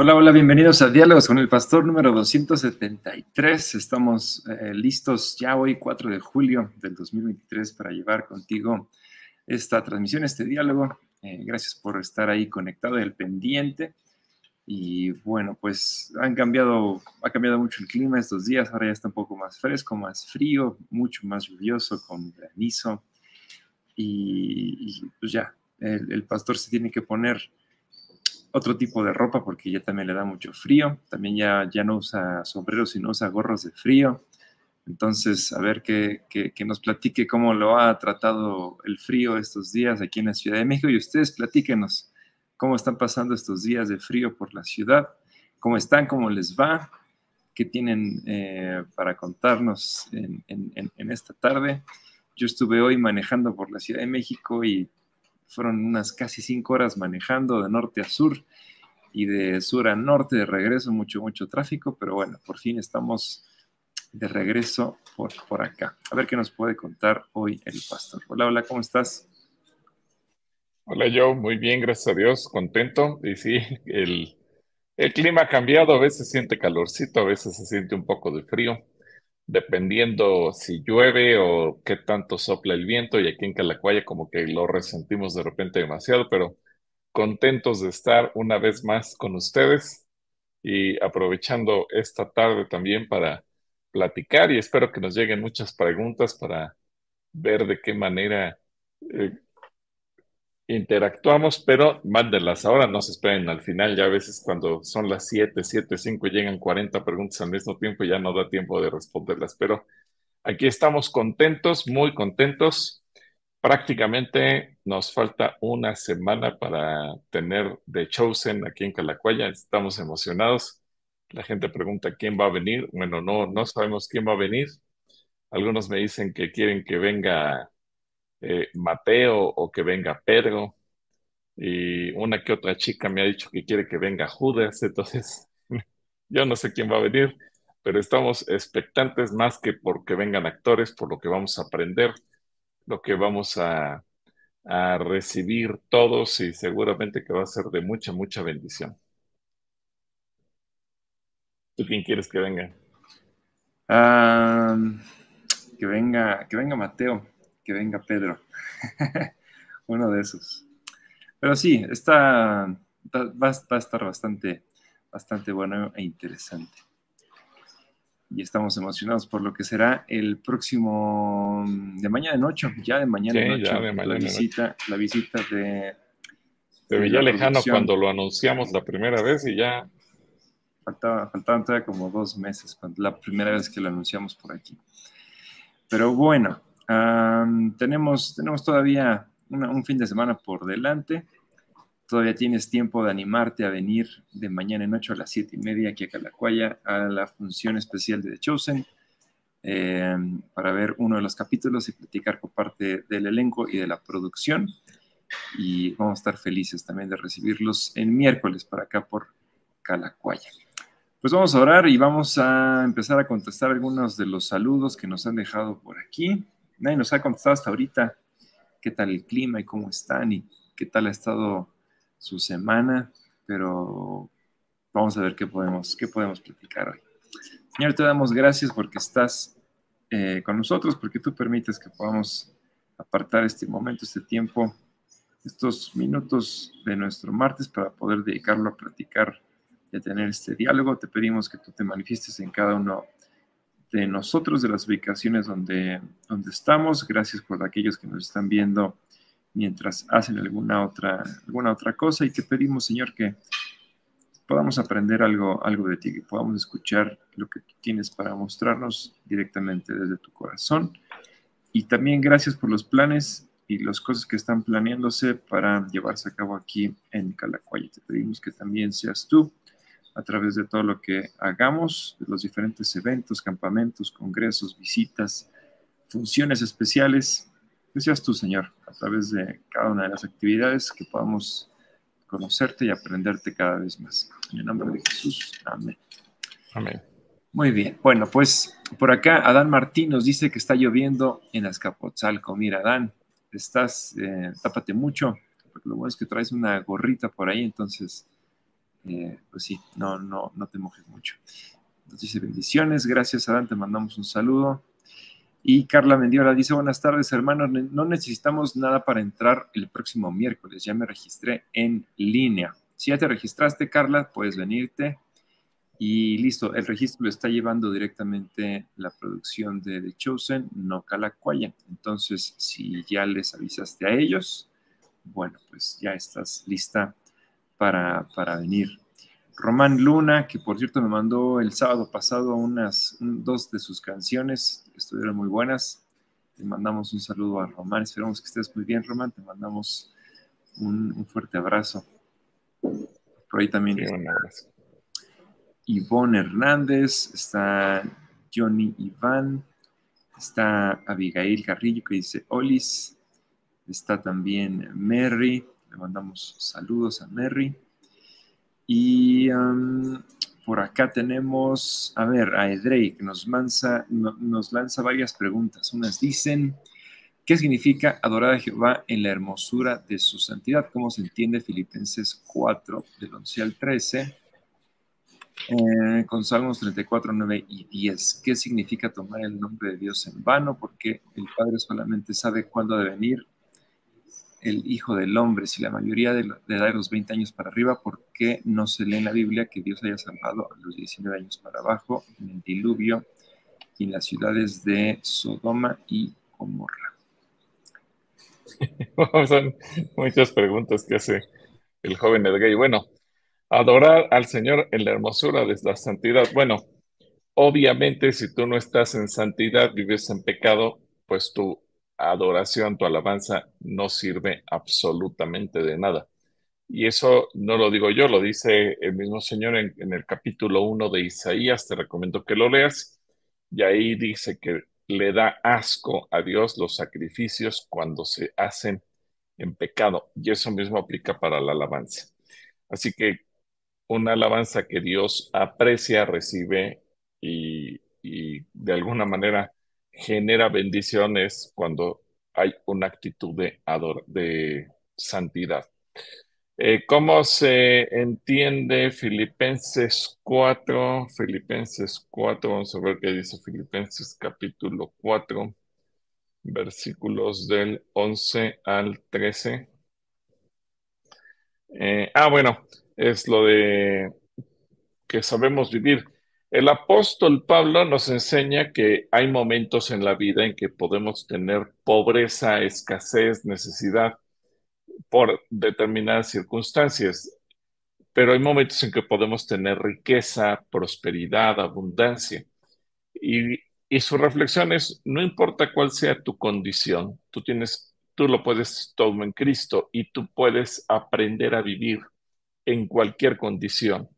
Hola, hola, bienvenidos a Diálogos con el Pastor número 273. Estamos eh, listos ya hoy, 4 de julio del 2023, para llevar contigo esta transmisión, este diálogo. Eh, gracias por estar ahí conectado y al pendiente. Y bueno, pues han cambiado, ha cambiado mucho el clima estos días. Ahora ya está un poco más fresco, más frío, mucho más lluvioso, con granizo. Y, pues ya, el pastor se tiene que poner otro tipo de ropa porque ya también le da mucho frío. También ya, ya no usa sombreros, sino usa gorros de frío. Entonces, a ver que, que, nos platique cómo lo ha tratado el frío estos días aquí en la Ciudad de México. Y ustedes platíquenos cómo están pasando estos días de frío por la ciudad, cómo están, cómo les va, qué tienen eh, para contarnos en, en, en esta tarde. Yo estuve hoy manejando por la Ciudad de México y fueron unas casi cinco horas manejando de norte a sur y de sur a norte, de regreso, mucho, mucho tráfico, pero bueno, por fin estamos de regreso por, por acá. A ver qué nos puede contar hoy el pastor. Hola, hola, ¿cómo estás? Hola, yo muy bien, gracias a Dios, contento. Y sí, el, el clima ha cambiado, a veces siente calorcito, a veces se siente un poco de frío dependiendo si llueve o qué tanto sopla el viento, y aquí en Calacuaya como que lo resentimos de repente demasiado, pero contentos de estar una vez más con ustedes y aprovechando esta tarde también para platicar y espero que nos lleguen muchas preguntas para ver de qué manera eh, interactuamos, pero mándenlas ahora, no se esperen al final, ya a veces cuando son las 7, 7, 5 llegan 40 preguntas al mismo tiempo y ya no da tiempo de responderlas, pero aquí estamos contentos, muy contentos. Prácticamente nos falta una semana para tener The Chosen aquí en Calacuaya, estamos emocionados. La gente pregunta quién va a venir. Bueno, no, no sabemos quién va a venir. Algunos me dicen que quieren que venga eh, Mateo o que venga Pedro. Y una que otra chica me ha dicho que quiere que venga Judas. Entonces, yo no sé quién va a venir, pero estamos expectantes más que porque vengan actores, por lo que vamos a aprender, lo que vamos a, a recibir todos y seguramente que va a ser de mucha, mucha bendición. ¿Tú quién quieres que venga? que venga, que venga Mateo que venga Pedro. Uno de esos. Pero sí, está, va, a estar bastante, bastante bueno e interesante. Y estamos emocionados por lo que será el próximo de mañana en ocho, ya de mañana en ocho, la, visita, la visita de. Se veía lejano cuando lo anunciamos la primera vez y ya. Faltaba, faltaban todavía como dos meses, cuando, la primera vez que lo anunciamos por aquí. Pero bueno, tenemos, tenemos todavía un fin de semana por delante. Todavía tienes tiempo de animarte a venir de mañana en 8 a las 7 y media aquí a Calacuaya a la función especial de The Chosen em, para ver uno de los capítulos y platicar con parte del elenco y de la producción. Y vamos a estar felices también de recibirlos en miércoles para acá por Calacuaya. Pues vamos a orar y vamos a empezar a contestar algunos de los saludos que nos han dejado por aquí nadie nos ha contestado hasta ahorita qué tal el clima y cómo están y qué tal ha estado su semana, pero vamos a ver qué podemos, qué podemos platicar hoy. Señor, te damos gracias porque estás eh, con nosotros, porque tú permites que podamos apartar este momento, este tiempo, estos minutos de nuestro martes para poder dedicarlo a platicar y a tener este diálogo. Te pedimos que tú te manifiestes en cada uno de nosotros, de las ubicaciones donde, donde estamos. Gracias por aquellos que nos están viendo mientras hacen alguna otra, alguna otra cosa y te pedimos, Señor, que podamos aprender algo, algo de ti, que podamos escuchar lo que tienes para mostrarnos directamente desde tu corazón. Y también gracias por los planes y las cosas que están planeándose para llevarse a cabo aquí en Calacuaya. Te pedimos que también seas tú a través de todo lo que hagamos, de los diferentes eventos, campamentos, congresos, visitas, funciones especiales. Que seas tú, Señor, a través de cada una de las actividades que podamos conocerte y aprenderte cada vez más. En el nombre de Jesús. Amén. Amén. Muy bien. Bueno, pues por acá Adán Martín nos dice que está lloviendo en Azcapotzalco. Mira, Adán, estás, eh, tápate mucho, porque lo bueno es que traes una gorrita por ahí, entonces eh, pues sí, no, no, no te mojes mucho. Nos dice bendiciones, gracias Adán, te mandamos un saludo. Y Carla Mendiola dice, buenas tardes hermanos, no necesitamos nada para entrar el próximo miércoles, ya me registré en línea. Si ya te registraste, Carla, puedes venirte. Y listo, el registro lo está llevando directamente la producción de The Chosen, no Calacuaya. Entonces, si ya les avisaste a ellos, bueno, pues ya estás lista para, para venir. Román Luna, que por cierto me mandó el sábado pasado unas dos de sus canciones, estuvieron muy buenas. Te mandamos un saludo a Román, esperamos que estés muy bien, Román. Te mandamos un, fuerte abrazo. Por ahí también está Ivonne Hernández, está Johnny Iván, está Abigail Carrillo que dice Olis, está también Mary, le mandamos saludos a Mary. Y por acá tenemos, a ver, a Edrey, que nos, nos lanza varias preguntas. Unas dicen, ¿qué significa adorar a Jehová en la hermosura de su santidad? ¿Cómo se entiende Filipenses 4, del 11 al 13? Eh, con Salmos 34, 9 y 10. ¿Qué significa tomar el nombre de Dios en vano? Porque el Padre solamente sabe cuándo ha de venir el Hijo del Hombre, si la mayoría de, edad de los 20 años para arriba, ¿por qué no se lee en la Biblia que Dios haya salvado a los 19 años para abajo en el diluvio y en las ciudades de Sodoma y Gomorra? Son muchas preguntas que hace el joven Edgay. Bueno, adorar al Señor en la hermosura de la santidad. Bueno, obviamente si tú no estás en santidad, vives en pecado, pues tú adoración, tu alabanza no sirve absolutamente de nada. Y eso no lo digo yo, lo dice el mismo Señor en, el capítulo 1 de Isaías, te recomiendo que lo leas, y ahí dice que le da asco a Dios los sacrificios cuando se hacen en pecado, y eso mismo aplica para la alabanza. Así que una alabanza que Dios aprecia, recibe y, y de alguna manera genera bendiciones cuando hay una actitud de, de santidad. Eh, ¿Cómo se entiende Filipenses 4? Filipenses 4, vamos a ver qué dice Filipenses capítulo 4, versículos del 11 al 13. Eh, ah, bueno, es lo de que sabemos vivir. El apóstol Pablo nos enseña que hay momentos en la vida en que podemos tener pobreza, escasez, necesidad por determinadas circunstancias, pero hay momentos en que podemos tener riqueza, prosperidad, abundancia. Y, su reflexión es, no importa cuál sea tu condición, tú tienes, tú lo puedes todo en Cristo y tú puedes aprender a vivir en cualquier condición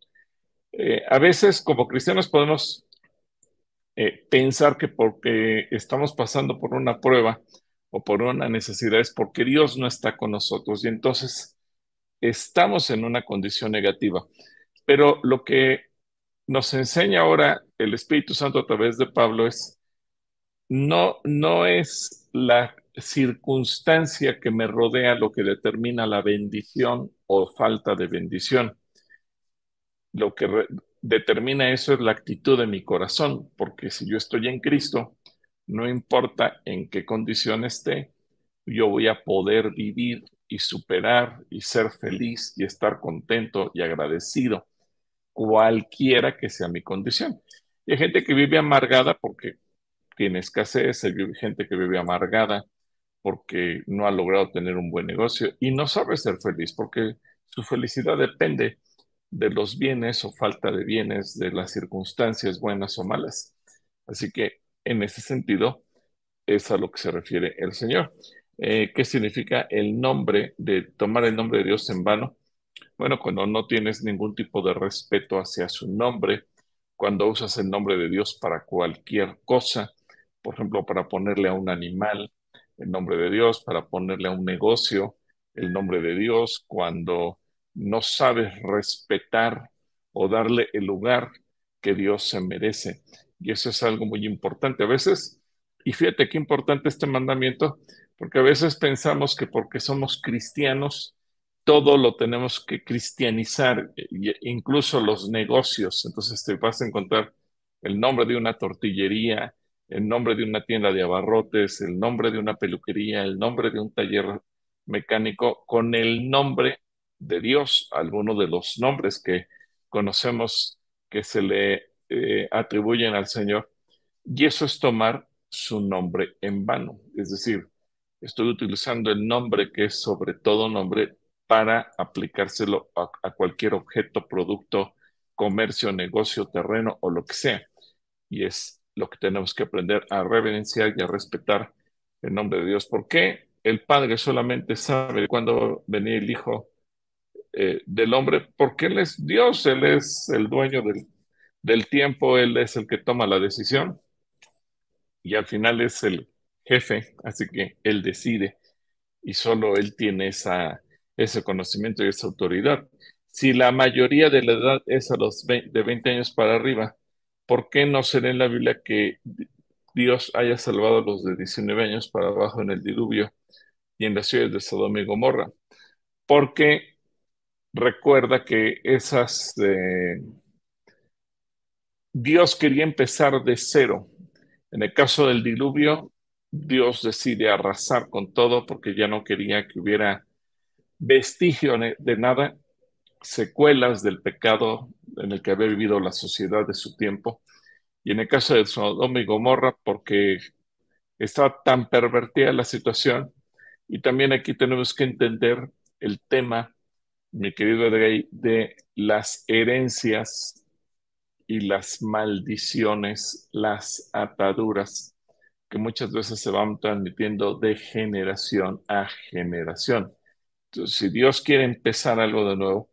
eh, a veces como cristianos podemos eh, pensar que porque estamos pasando por una prueba o por una necesidad es porque Dios no está con nosotros y entonces estamos en una condición negativa. Pero lo que nos enseña ahora el Espíritu Santo a través de Pablo es, no, no es la circunstancia que me rodea lo que determina la bendición o falta de bendición lo que determina eso es la actitud de mi corazón, porque si yo estoy en Cristo, no importa en qué condición esté, yo voy a poder vivir y superar y ser feliz y estar contento y agradecido, cualquiera que sea mi condición. Y hay gente que vive amargada porque tiene escasez, hay gente que vive amargada porque no ha logrado tener un buen negocio y no sabe ser feliz porque su felicidad depende de los bienes o falta de bienes, de las circunstancias buenas o malas. Así que en ese sentido es a lo que se refiere el Señor. Eh, ¿Qué significa el nombre de tomar el nombre de Dios en vano? Bueno, cuando no tienes ningún tipo de respeto hacia su nombre, cuando usas el nombre de Dios para cualquier cosa, por ejemplo, para ponerle a un animal el nombre de Dios, para ponerle a un negocio el nombre de Dios, cuando no sabes respetar o darle el lugar que Dios se merece. Y eso es algo muy importante. A veces, y fíjate qué importante este mandamiento, porque a veces pensamos que porque somos cristianos todo lo tenemos que cristianizar, incluso los negocios. Entonces te vas a encontrar el nombre de una tortillería, el nombre de una tienda de abarrotes, el nombre de una peluquería, el nombre de un taller mecánico con el nombre de Dios, alguno de los nombres que conocemos que se le eh, atribuyen al Señor. Y eso es tomar su nombre en vano. Es decir, estoy utilizando el nombre que es sobre todo nombre para aplicárselo a, cualquier objeto, producto, comercio, negocio, terreno o lo que sea. Y es lo que tenemos que aprender a reverenciar y a respetar el nombre de Dios. ¿Por qué el Padre solamente sabe cuándo venía el Hijo eh, del hombre? Porque Él es Dios, Él es el dueño del, del tiempo, Él es el que toma la decisión y al final es el jefe, así que Él decide y solo Él tiene esa ese conocimiento y esa autoridad. Si la mayoría de la edad es a los de 20 años para arriba, ¿por qué no se lee en la Biblia que Dios haya salvado a los de 19 años para abajo en el diluvio y en las ciudades de Sodoma y Gomorra? Porque recuerda que esas... Eh, Dios quería empezar de cero. En el caso del diluvio, Dios decide arrasar con todo porque ya no quería que hubiera vestigio de nada, secuelas del pecado en el que había vivido la sociedad de su tiempo. Y en el caso de Sodoma y Gomorra, porque estaba tan pervertida la situación. Y también aquí tenemos que entender el tema, mi querido Edrey, de las herencias y las maldiciones, las ataduras que muchas veces se van transmitiendo de generación a generación si Dios quiere empezar algo de nuevo,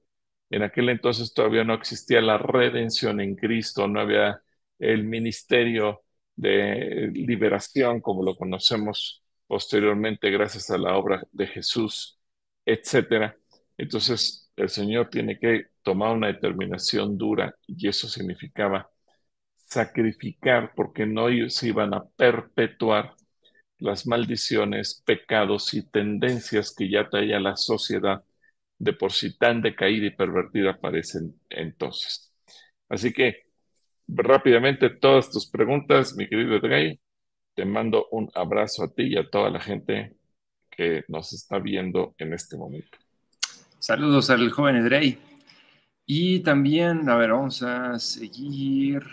en aquel entonces todavía no existía la redención en Cristo, no había el ministerio de liberación como lo conocemos posteriormente gracias a la obra de Jesús, etcétera. Entonces el Señor tiene que tomar una determinación dura y eso significaba sacrificar porque no se iban a perpetuar las maldiciones, pecados y tendencias que ya traía la sociedad de por sí tan decaída y pervertida aparecen entonces. Así que rápidamente todas tus preguntas, mi querido Edrey, te mando un abrazo a ti y a toda la gente que nos está viendo en este momento. Saludos al joven Edrey. Y también, a ver, vamos a seguir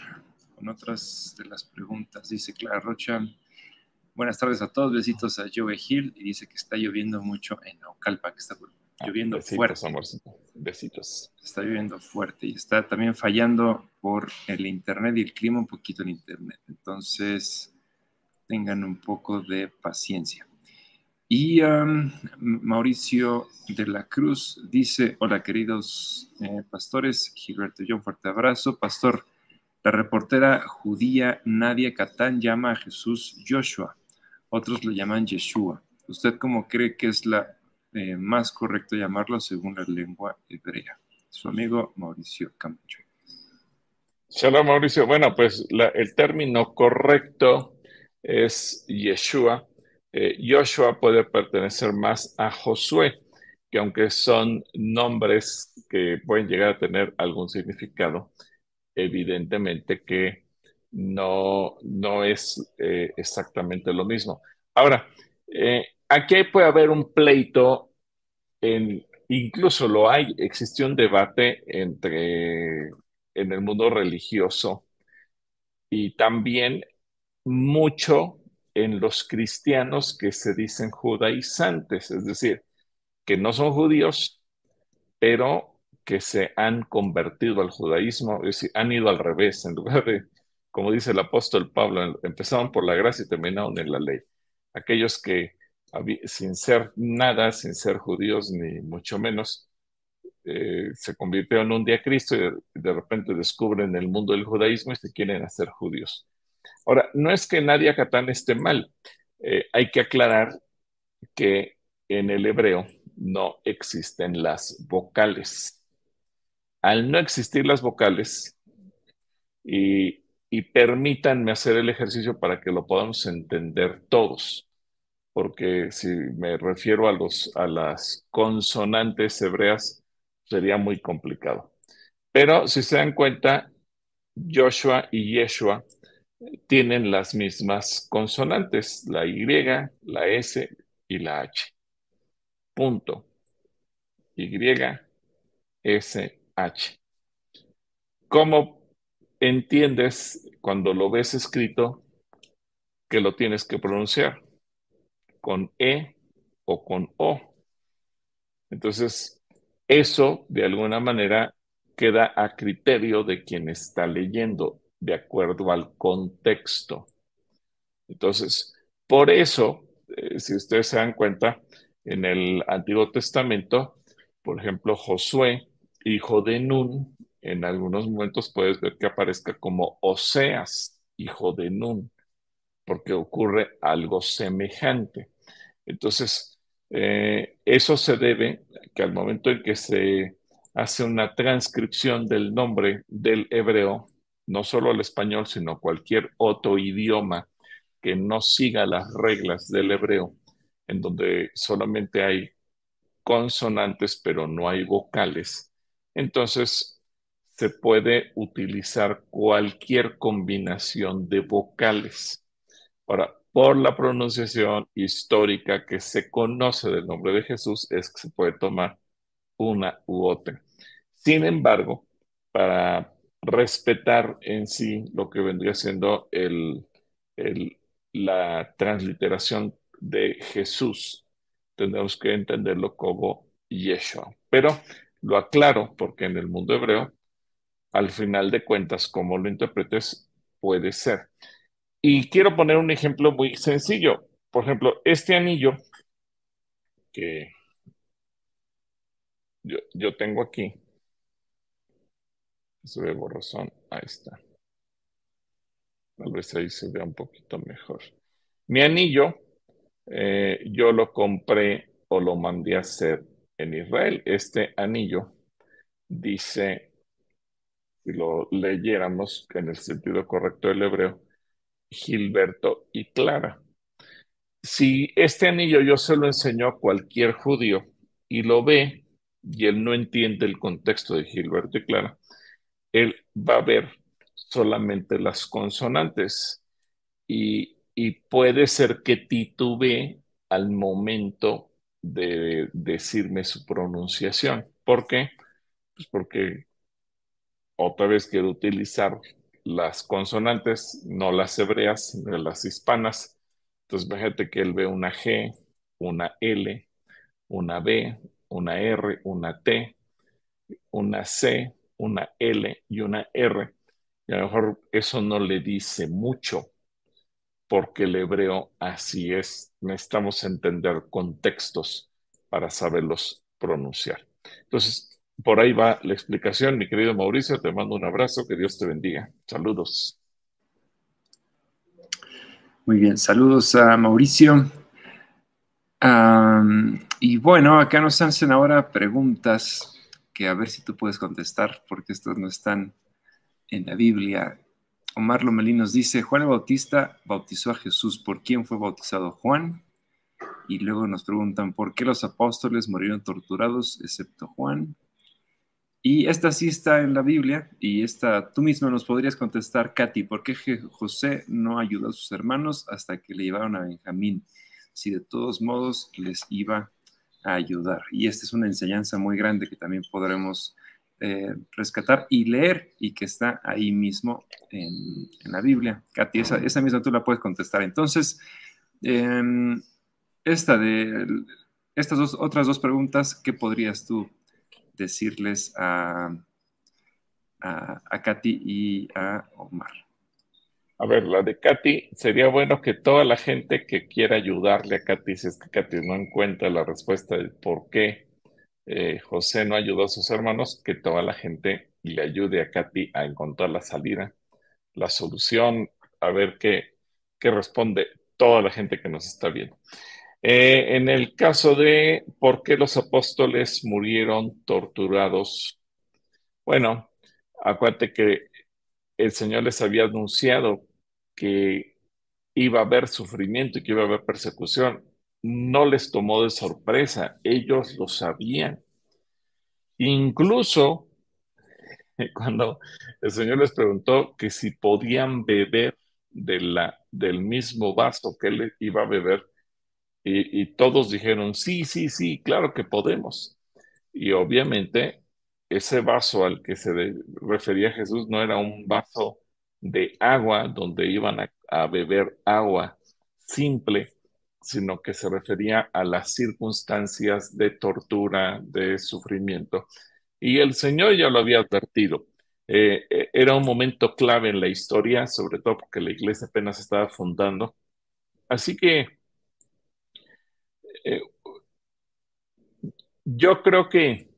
con otras de las preguntas. Dice Clara Rocha, Buenas tardes a todos, besitos a Joe Hill y dice que está lloviendo mucho en Ocalpa, que está ah, lloviendo fuerte. Besitos. Está lloviendo fuerte y está también fallando por el internet y el clima un poquito en internet. Entonces, tengan un poco de paciencia. Y Mauricio de la Cruz dice, hola queridos eh, pastores, Gilberto John, fuerte abrazo. Pastor, la reportera judía Nadia Catán llama a Jesús Joshua otros lo llaman Yeshua. ¿Usted cómo cree que es la eh, más correcto llamarlo según la lengua hebrea? Su amigo Mauricio Camacho. Shalom, Mauricio. Bueno, pues el término correcto es Yeshua. Eh, Joshua puede pertenecer más a Josué, que aunque son nombres que pueden llegar a tener algún significado, evidentemente que no, no es eh, exactamente lo mismo. Ahora, eh, aquí puede haber un pleito, incluso lo hay, existe un debate entre en el mundo religioso y también mucho en los cristianos que se dicen judaizantes, es decir, que no son judíos, pero que se han convertido al judaísmo, es decir, han ido al revés, en lugar de como dice el apóstol Pablo, empezaron por la gracia y terminaron en la ley. Aquellos que sin ser nada, sin ser judíos ni mucho menos, eh, se convirtieron un día a Cristo y de, repente descubren el mundo del judaísmo y se quieren hacer judíos. Ahora, no es que Nadia Catán esté mal, eh, hay que aclarar que en el hebreo no existen las vocales. Al no existir las vocales, y permítanme hacer el ejercicio para que lo podamos entender todos. porque si me refiero a, los, a las consonantes hebreas, sería muy complicado. Pero si se dan cuenta, Joshua y Yeshua tienen las mismas consonantes, la Y, la S y la H. Punto. Y, S, H. ¿Cómo entiendes cuando lo ves escrito que lo tienes que pronunciar? ¿Con E o con O? Entonces, eso de alguna manera queda a criterio de quien está leyendo, de acuerdo al contexto. Entonces, por eso, eh, si ustedes se dan cuenta, en el Antiguo Testamento, por ejemplo, Josué, hijo de Nun, en algunos momentos puedes ver que aparezca como Oseas, hijo de Nun, porque ocurre algo semejante. Entonces, eh, eso se debe que al momento en que se hace una transcripción del nombre del hebreo, no solo el español, sino cualquier otro idioma que no siga las reglas del hebreo, en donde solamente hay consonantes pero no hay vocales, entonces se puede utilizar cualquier combinación de vocales. Ahora, por la pronunciación histórica que se conoce del nombre de Jesús, es que se puede tomar una u otra. Sin embargo, para respetar en sí lo que vendría siendo el, la transliteración de Jesús, tenemos que entenderlo como Yeshua. Pero lo aclaro porque en el mundo hebreo, al final de cuentas, como lo interpretes, puede ser. Y quiero poner un ejemplo muy sencillo. Por ejemplo, este anillo que yo, tengo aquí, se ve borrosón, ahí está. Tal vez ahí se vea un poquito mejor. Mi anillo, eh, yo lo compré o lo mandé a hacer en Israel. Este anillo dice, si lo leyéramos en el sentido correcto del hebreo, Gilberto y Clara. Si este anillo yo se lo enseño a cualquier judío y lo ve y él no entiende el contexto de Gilberto y Clara, él va a ver solamente las consonantes y, y puede ser que titubee al momento de decirme su pronunciación. ¿Por qué? Pues porque otra vez quiero utilizar las consonantes, no las hebreas, sino las hispanas. Entonces, fíjate que él ve una G, una L, una B, una R, una T, una C, una L y una R. Y a lo mejor eso no le dice mucho, porque el hebreo así es. Necesitamos entender contextos para saberlos pronunciar. Entonces, por ahí va la explicación, mi querido Mauricio. Te mando un abrazo, que Dios te bendiga. Saludos. Muy bien, saludos a Mauricio. y bueno, acá nos hacen ahora preguntas que a ver si tú puedes contestar, porque estos no están en la Biblia. Omar Lomelí nos dice, Juan el Bautista bautizó a Jesús. ¿Por quién fue bautizado Juan? Y luego nos preguntan, ¿por qué los apóstoles murieron torturados excepto Juan? Y esta sí está en la Biblia y esta tú mismo nos podrías contestar, Katy, ¿por qué José no ayudó a sus hermanos hasta que le llevaron a Benjamín? Si de todos modos les iba a ayudar. Y esta es una enseñanza muy grande que también podremos eh, rescatar y leer y que está ahí mismo en, la Biblia. Katy, esa, esa, misma tú la puedes contestar. Entonces, em, esta de estas dos, otras dos preguntas, ¿qué podrías tú decirles a, a, a Katy y a Omar? A ver, la de Katy, sería bueno que toda la gente que quiera ayudarle a Katy, si es que Katy no encuentra la respuesta de por qué eh, José no ayudó a sus hermanos, que toda la gente le ayude a Katy a encontrar la salida, la solución, a ver qué, qué responde toda la gente que nos está viendo. Eh, en el caso de por qué los apóstoles murieron torturados, bueno, acuérdate que el Señor les había anunciado que iba a haber sufrimiento y que iba a haber persecución. no les tomó de sorpresa, ellos lo sabían. Incluso cuando el Señor les preguntó que si podían beber de la, del mismo vaso que él iba a beber, y, y todos dijeron, sí, sí, sí, claro que podemos. Y obviamente ese vaso al que se refería Jesús no era un vaso de agua donde iban a, beber agua simple, sino que se refería a las circunstancias de tortura, de sufrimiento. Y el Señor ya lo había advertido. Eh, eh, era un momento clave en la historia, sobre todo porque la iglesia apenas estaba fundando. Así que eh, yo creo que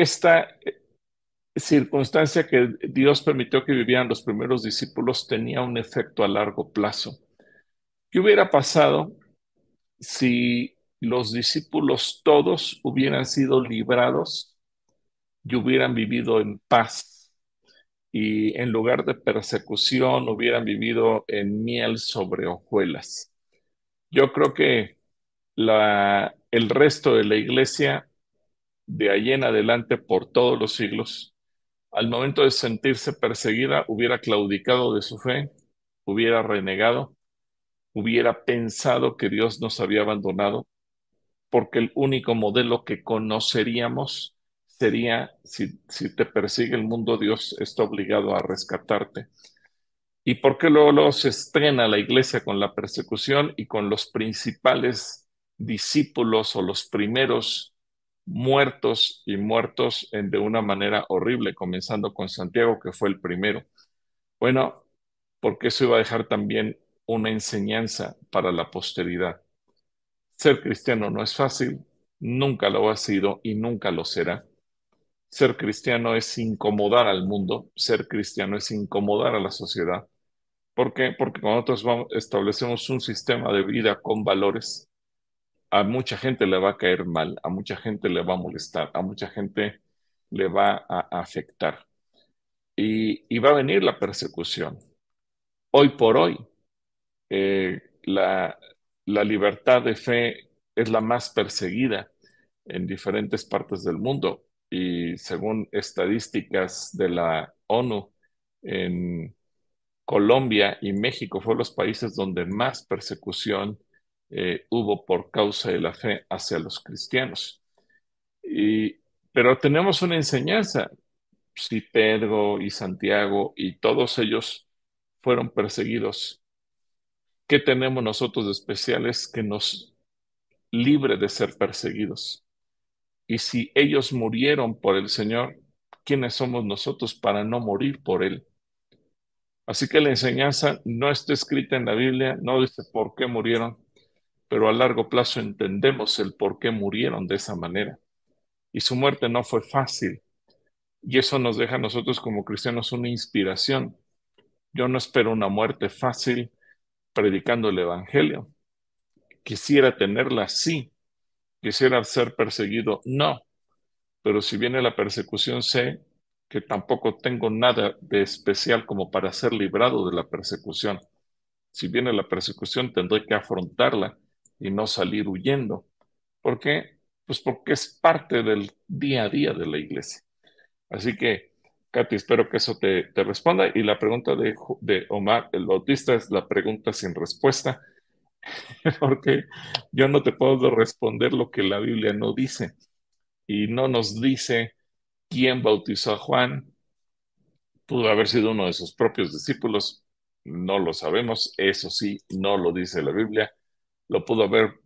esta circunstancia que Dios permitió que vivieran los primeros discípulos tenía un efecto a largo plazo. ¿Qué hubiera pasado si los discípulos todos hubieran sido librados y hubieran vivido en paz? Y en lugar de persecución hubieran vivido en miel sobre hojuelas. Yo creo que el resto de la iglesia de ahí en adelante por todos los siglos, al momento de sentirse perseguida, hubiera claudicado de su fe, hubiera renegado, hubiera pensado que Dios nos había abandonado, porque el único modelo que conoceríamos sería, si, si te persigue el mundo, Dios está obligado a rescatarte. ¿Y por qué luego, luego se estrena la iglesia con la persecución y con los principales discípulos o los primeros muertos y muertos en, de una manera horrible, comenzando con Santiago, que fue el primero. Bueno, porque eso iba a dejar también una enseñanza para la posteridad. Ser cristiano no es fácil, nunca lo ha sido y nunca lo será. Ser cristiano es incomodar al mundo, ser cristiano es incomodar a la sociedad. ¿Por qué? Porque cuando nosotros establecemos un sistema de vida con valores, a mucha gente le va a caer mal, a mucha gente le va a molestar, a mucha gente le va a afectar. Y, va a venir la persecución. Hoy por hoy, eh, la, la libertad de fe es la más perseguida en diferentes partes del mundo. Y según estadísticas de la ONU, en Colombia y México fueron los países donde más persecución eh, hubo por causa de la fe hacia los cristianos. Y, pero tenemos una enseñanza. Si Pedro y Santiago y todos ellos fueron perseguidos, ¿qué tenemos nosotros especiales que nos libre de ser perseguidos? Y si ellos murieron por el Señor, ¿quiénes somos nosotros para no morir por Él? Así que la enseñanza no está escrita en la Biblia, no dice por qué murieron, pero a largo plazo entendemos el por qué murieron de esa manera. Y su muerte no fue fácil. Y eso nos deja a nosotros como cristianos una inspiración. Yo no espero una muerte fácil predicando el Evangelio. Quisiera tenerla, sí. Quisiera ser perseguido, no. Pero si viene la persecución, sé que tampoco tengo nada de especial como para ser librado de la persecución. Si viene la persecución, tendré que afrontarla y no salir huyendo. ¿Por qué? Pues porque es parte del día a día de la iglesia. Así que, Katy, espero que eso te, responda. Y la pregunta de, de Omar, el bautista, es la pregunta sin respuesta, porque yo no te puedo responder lo que la Biblia no dice. Y no nos dice quién bautizó a Juan. Pudo haber sido uno de sus propios discípulos, no lo sabemos, eso sí, no lo dice la Biblia lo pudo haber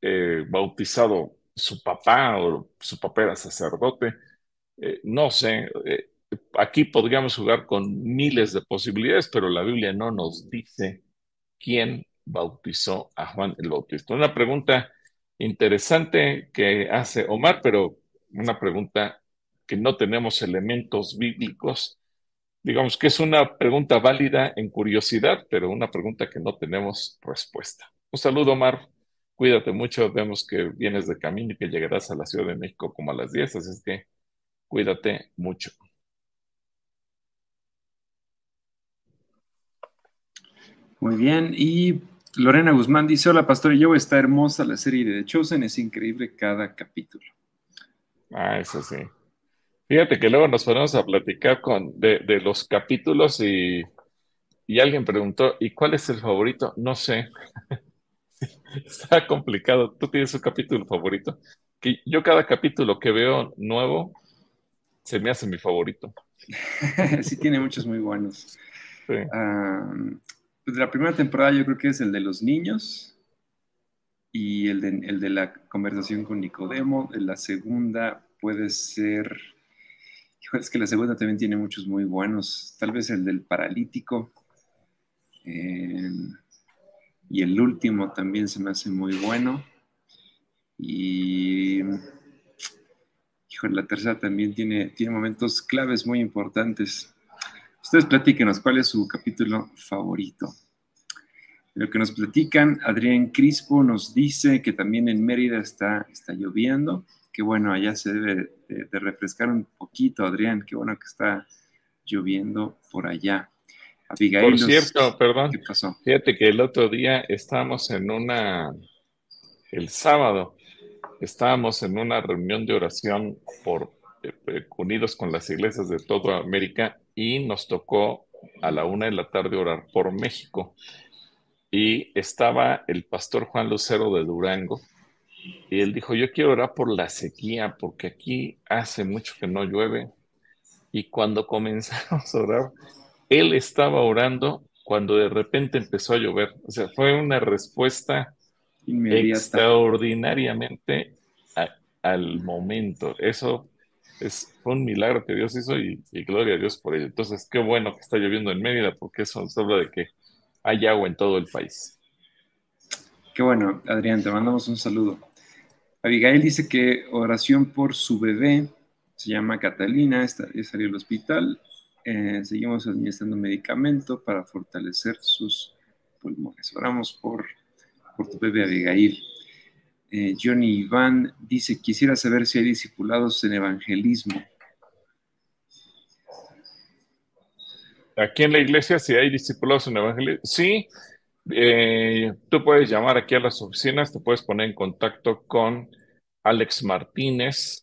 eh, bautizado su papá o su papá era sacerdote. Eh, no sé, eh, aquí podríamos jugar con miles de posibilidades, pero la Biblia no nos dice quién bautizó a Juan el Bautista. Una pregunta interesante que hace Omar, pero una pregunta que no tenemos elementos bíblicos. Digamos que es una pregunta válida en curiosidad, pero una pregunta que no tenemos respuesta. Un saludo, Omar. Cuídate mucho. Vemos que vienes de camino y que llegarás a la Ciudad de México como a las 10, así es que cuídate mucho. Muy bien, y Lorena Guzmán dice, hola pastor, yo está hermosa la serie de The Chosen, es increíble cada capítulo. Ah, eso sí. Fíjate que luego nos ponemos a platicar con, de, de los capítulos y, y alguien preguntó, ¿y cuál es el favorito? No sé. Está complicado. ¿Tú tienes un capítulo favorito? Que yo cada capítulo que veo nuevo se me hace mi favorito. sí, tiene muchos muy buenos. Ah, pues la primera temporada yo creo que es el de los niños y el de, el de la conversación con Nicodemo. La segunda puede ser... es que la segunda también tiene muchos muy buenos. Tal vez el del paralítico. Eh, y el último también se me hace muy bueno. Y la tercera también tiene, tiene momentos claves muy importantes. Ustedes platíquenos, ¿cuál es su capítulo favorito? Lo que nos platican, Adrián Crispo nos dice que también en Mérida está, está lloviendo, que bueno, allá se debe de, refrescar un poquito, Adrián, qué bueno que está lloviendo por allá. Abigail, por cierto, perdón, ¿qué pasó? Fíjate que el otro día estábamos en una, el sábado, estábamos en una reunión de oración por eh, eh, unidos con las iglesias de toda América y nos tocó a la una de la tarde orar por México. Y estaba el pastor Juan Lucero de Durango y él dijo, yo quiero orar por la sequía porque aquí hace mucho que no llueve. Y cuando comenzamos a orar, él estaba orando cuando de repente empezó a llover. O sea, fue una respuesta extraordinariamente al momento. Eso es, fue un milagro que Dios hizo y, gloria a Dios por ello. Entonces, qué bueno que está lloviendo en Mérida porque eso nos habla de que hay agua en todo el país. Qué bueno, Adrián, te mandamos un saludo. Abigail dice que oración por su bebé, se llama Catalina, está, salió al hospital. Eh, seguimos administrando medicamento para fortalecer sus pulmones. Oramos por por tu bebé Abigail. Eh, Johnny Iván dice, quisiera saber si hay discipulados en evangelismo. Aquí en la iglesia, si hay discipulados en evangelismo, sí, eh, tú puedes llamar aquí a las oficinas, te puedes poner en contacto con Alex Martínez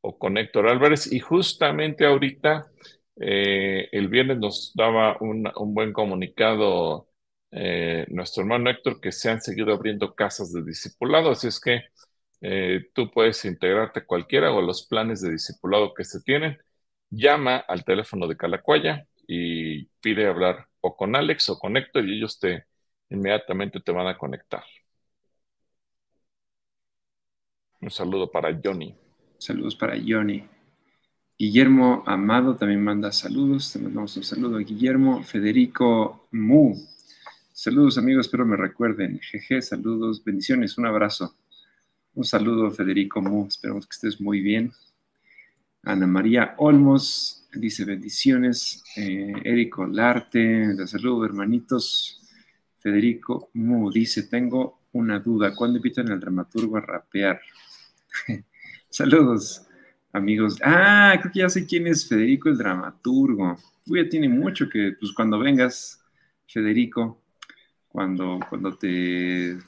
o con Héctor Álvarez y justamente ahorita, eh, el viernes nos daba un, buen comunicado eh, nuestro hermano Héctor que se han seguido abriendo casas de discipulado, así es que eh, tú puedes integrarte cualquiera o los planes de discipulado que se tienen. Llama al teléfono de Calacuaya y pide hablar o con Alex o con Héctor y ellos te inmediatamente te van a conectar. Un saludo para Johnny. Saludos para Johnny. Guillermo Amado también manda saludos. Te mandamos un saludo a Guillermo. Federico Mu Saludos amigos, espero me recuerden. Jeje, saludos, bendiciones, un abrazo. Un saludo Federico Mu, esperamos que estés muy bien. Ana María Olmos dice bendiciones. Eh, Érico Larte, de saludo hermanitos. Federico Mu dice, tengo una duda, ¿cuándo invitan al dramaturgo a rapear? Saludos, amigos. Ah, creo que ya sé quién es Federico el dramaturgo. Uy, ya tiene mucho que, pues cuando vengas, Federico, cuando, cuando te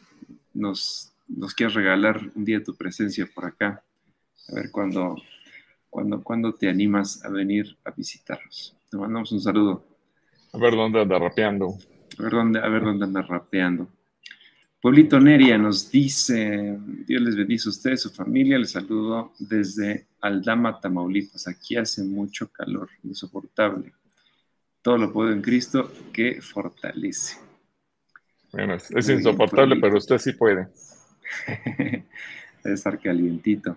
nos, nos quieras regalar un día tu presencia por acá. A ver cuándo cuando, cuando te animas a venir a visitarnos. Te mandamos un saludo. A ver dónde anda rapeando. A ver dónde, a ver dónde anda rapeando. Pueblito Neria nos dice, Dios les bendice a ustedes, su familia, les saludo desde Aldama, Tamaulipas. Aquí hace mucho calor, insoportable. Todo lo puedo en Cristo que fortalece. Bueno, es, insoportable, pero usted sí puede. Debe estar calientito.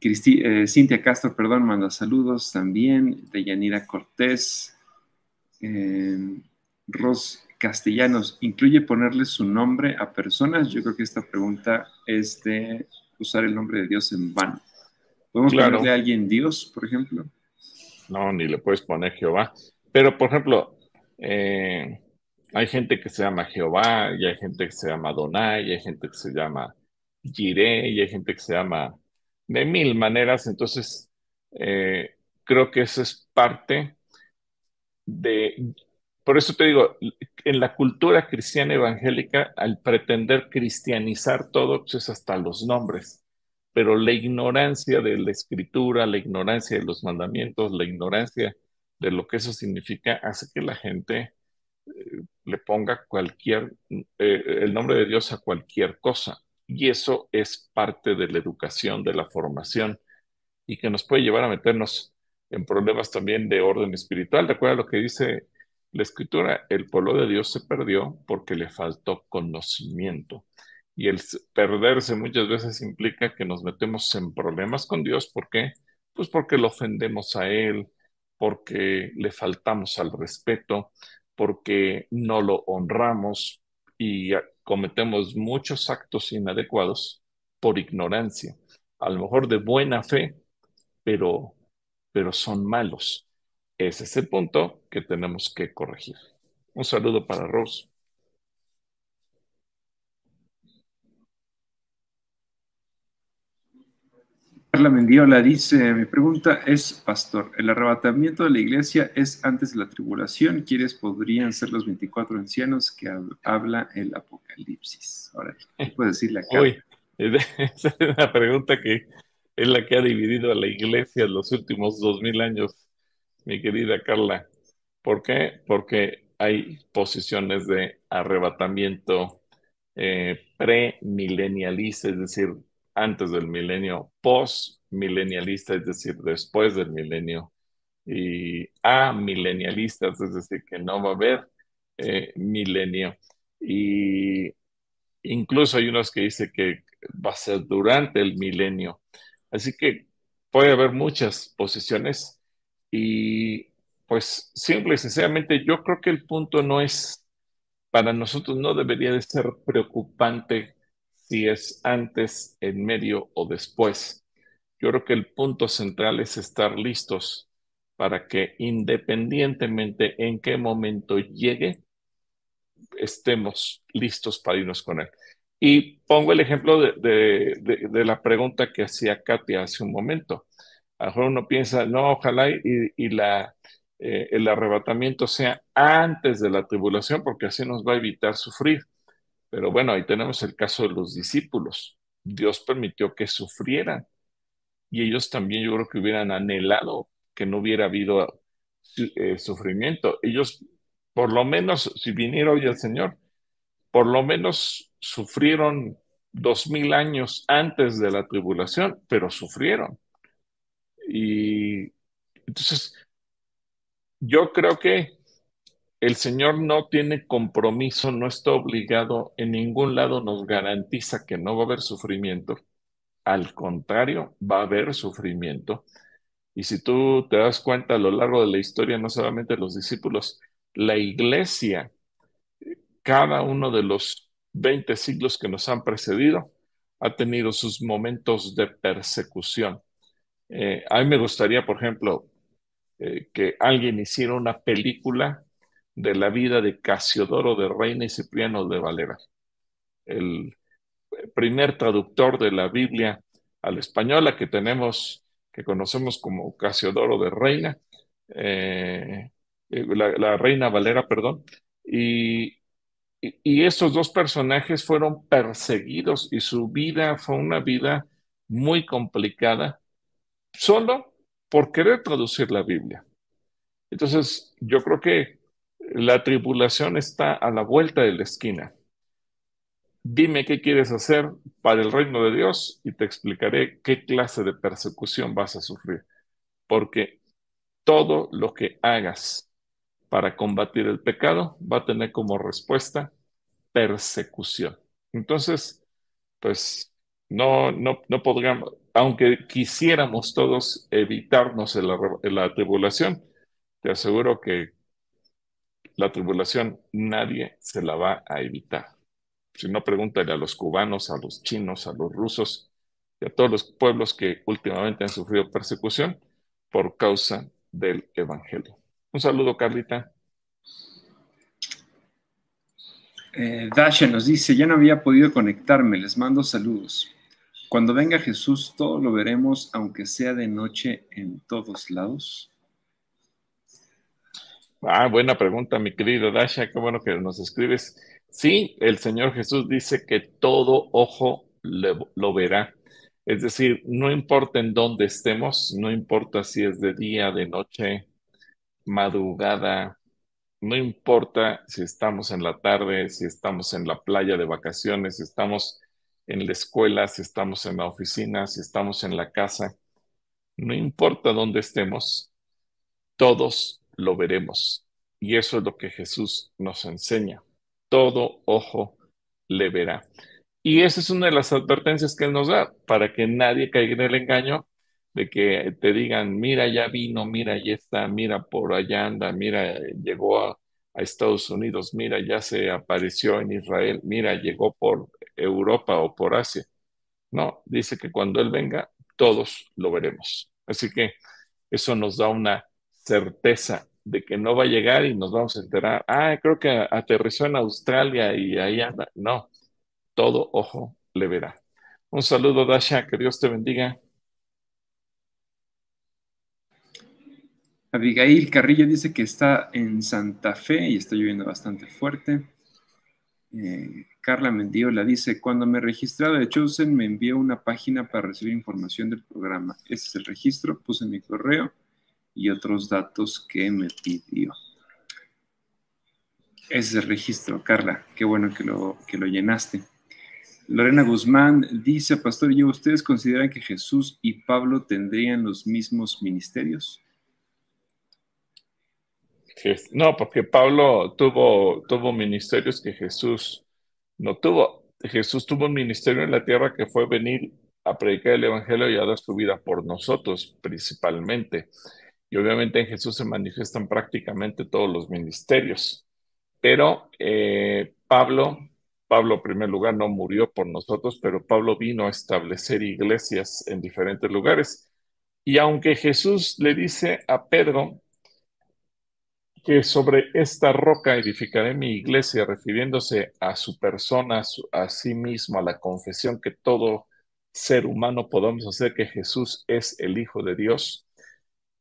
Eh, Cintia Castro, perdón, manda saludos también. De Yanira Cortés. Eh, Ros Castellanos, ¿incluye ponerle su nombre a personas? Yo creo que esta pregunta es de usar el nombre de Dios en vano. ¿Podemos ponerle a alguien Dios, por ejemplo? No, ni le puedes poner Jehová. Pero, por ejemplo, eh, hay gente que se llama Jehová, y hay gente que se llama Donai, y hay gente que se llama Jireh, y hay gente que se llama de mil maneras. Entonces, eh, creo que eso es parte de... Por eso te digo, en la cultura cristiana evangélica, al pretender cristianizar todo, pues es hasta los nombres, pero la ignorancia de la escritura, la ignorancia de los mandamientos, la ignorancia de lo que eso significa, hace que la gente eh, le ponga cualquier, eh, el nombre de Dios a cualquier cosa. Y eso es parte de la educación, de la formación, y que nos puede llevar a meternos en problemas también de orden espiritual. Recuerda lo que dice la escritura, el pueblo de Dios se perdió porque le faltó conocimiento. Y el perderse muchas veces implica que nos metemos en problemas con Dios. ¿Por qué? Pues porque lo ofendemos a Él, porque le faltamos al respeto, porque no lo honramos y cometemos muchos actos inadecuados por ignorancia, a lo mejor de buena fe, pero, pero son malos. Ese es el punto que tenemos que corregir. Un saludo para Rose. Carla Mendiola dice, mi pregunta es, pastor, ¿el arrebatamiento de la iglesia es antes de la tribulación? ¿Quiénes podrían ser los 24 ancianos que habla el Apocalipsis? Ahora, ¿qué puede decirle acá? Uy, esa es una pregunta que es la que ha dividido a la iglesia en los últimos dos mil años mi querida Carla. ¿Por qué? Porque hay posiciones de arrebatamiento eh, premilenialista, es decir, antes del milenio, post-milenialista, es decir, después del milenio, y amilenialistas, es decir, que no va a haber eh, milenio. Y incluso hay unos que dicen que va a ser durante el milenio. Así que puede haber muchas posiciones y pues simple y sencillamente yo creo que el punto no es, para nosotros no debería de ser preocupante si es antes, en medio o después. Yo creo que el punto central es estar listos para que independientemente en qué momento llegue, estemos listos para irnos con él. Y pongo el ejemplo de, de la pregunta que hacía Katia hace un momento a lo mejor uno piensa, no, ojalá y, eh, el arrebatamiento sea antes de la tribulación, porque así nos va a evitar sufrir. Pero bueno, ahí tenemos el caso de los discípulos. Dios permitió que sufrieran. Y ellos también yo creo que hubieran anhelado que no hubiera habido eh, sufrimiento. Ellos, por lo menos, si viniera hoy el Señor, por lo menos sufrieron dos mil años antes de la tribulación, pero sufrieron. Y entonces, yo creo que el Señor no tiene compromiso, no está obligado, en ningún lado nos garantiza que no va a haber sufrimiento. Al contrario, va a haber sufrimiento. Y si tú te das cuenta a lo largo de la historia, no solamente los discípulos, la iglesia, cada uno de los 20 siglos que nos han precedido, ha tenido sus momentos de persecución. Eh, a mí me gustaría, por ejemplo, eh, que alguien hiciera una película de la vida de Casiodoro de Reina y Cipriano de Valera, el primer traductor de la Biblia al español, a que tenemos, que conocemos como Casiodoro de Reina, eh, la, Reina Valera, perdón, y, y estos dos personajes fueron perseguidos y su vida fue una vida muy complicada solo por querer traducir la Biblia. Entonces, yo creo que la tribulación está a la vuelta de la esquina. Dime qué quieres hacer para el reino de Dios y te explicaré qué clase de persecución vas a sufrir. Porque todo lo que hagas para combatir el pecado va a tener como respuesta persecución. Entonces, pues no, no, no podríamos, aunque quisiéramos todos evitarnos la, tribulación, te aseguro que la tribulación nadie se la va a evitar. Si no, pregúntale a los cubanos, a los chinos, a los rusos y a todos los pueblos que últimamente han sufrido persecución por causa del Evangelio. Un saludo, Carlita. Eh, Dasha nos dice, ya no había podido conectarme, les mando saludos. Cuando venga Jesús, todo lo veremos, aunque sea de noche en todos lados. Ah, buena pregunta, mi querido Dasha, qué bueno que nos escribes. Sí, el Señor Jesús dice que todo ojo le- lo verá. Es decir, no importa en dónde estemos, no importa si es de día, de noche, madrugada, no importa si estamos en la tarde, si estamos en la playa de vacaciones, si estamos en la escuela, si estamos en la oficina, si estamos en la casa, no importa dónde estemos, todos lo veremos. Y eso es lo que Jesús nos enseña. Todo ojo le verá. Y esa es una de las advertencias que Él nos da, para que nadie caiga en el engaño de que te digan, mira, ya vino, mira, ya está, mira, por allá anda, mira, llegó a, a Estados Unidos, mira, ya se apareció en Israel, mira, llegó por Europa o por Asia. No, dice que cuando Él venga, todos lo veremos. Así que eso nos da una certeza de que no va a llegar y nos vamos a enterar, ah, creo que aterrizó en Australia y ahí anda. No, todo ojo le verá. Un saludo, Dasha, que Dios te bendiga. Abigail Carrillo dice que está en Santa Fe y está lloviendo bastante fuerte. Eh, Carla Mendiola dice, cuando me registraba de Chosen me envió una página para recibir información del programa. Ese es el registro, puse mi correo y otros datos que me pidió. Ese es el registro, Carla. Qué bueno que lo, que lo llenaste. Lorena Guzmán dice, Pastor, ¿y ustedes consideran que Jesús y Pablo tendrían los mismos ministerios? No, porque Pablo tuvo, tuvo ministerios que Jesús no tuvo. Jesús tuvo un ministerio en la tierra que fue venir a predicar el Evangelio y a dar su vida por nosotros principalmente. Y obviamente en Jesús se manifiestan prácticamente todos los ministerios. Pero eh, Pablo, Pablo en primer lugar no murió por nosotros, pero Pablo vino a establecer iglesias en diferentes lugares. Y aunque Jesús le dice a Pedro, que sobre esta roca edificaré mi iglesia, refiriéndose a su persona, a, sí mismo, a la confesión que todo ser humano podamos hacer que Jesús es el Hijo de Dios.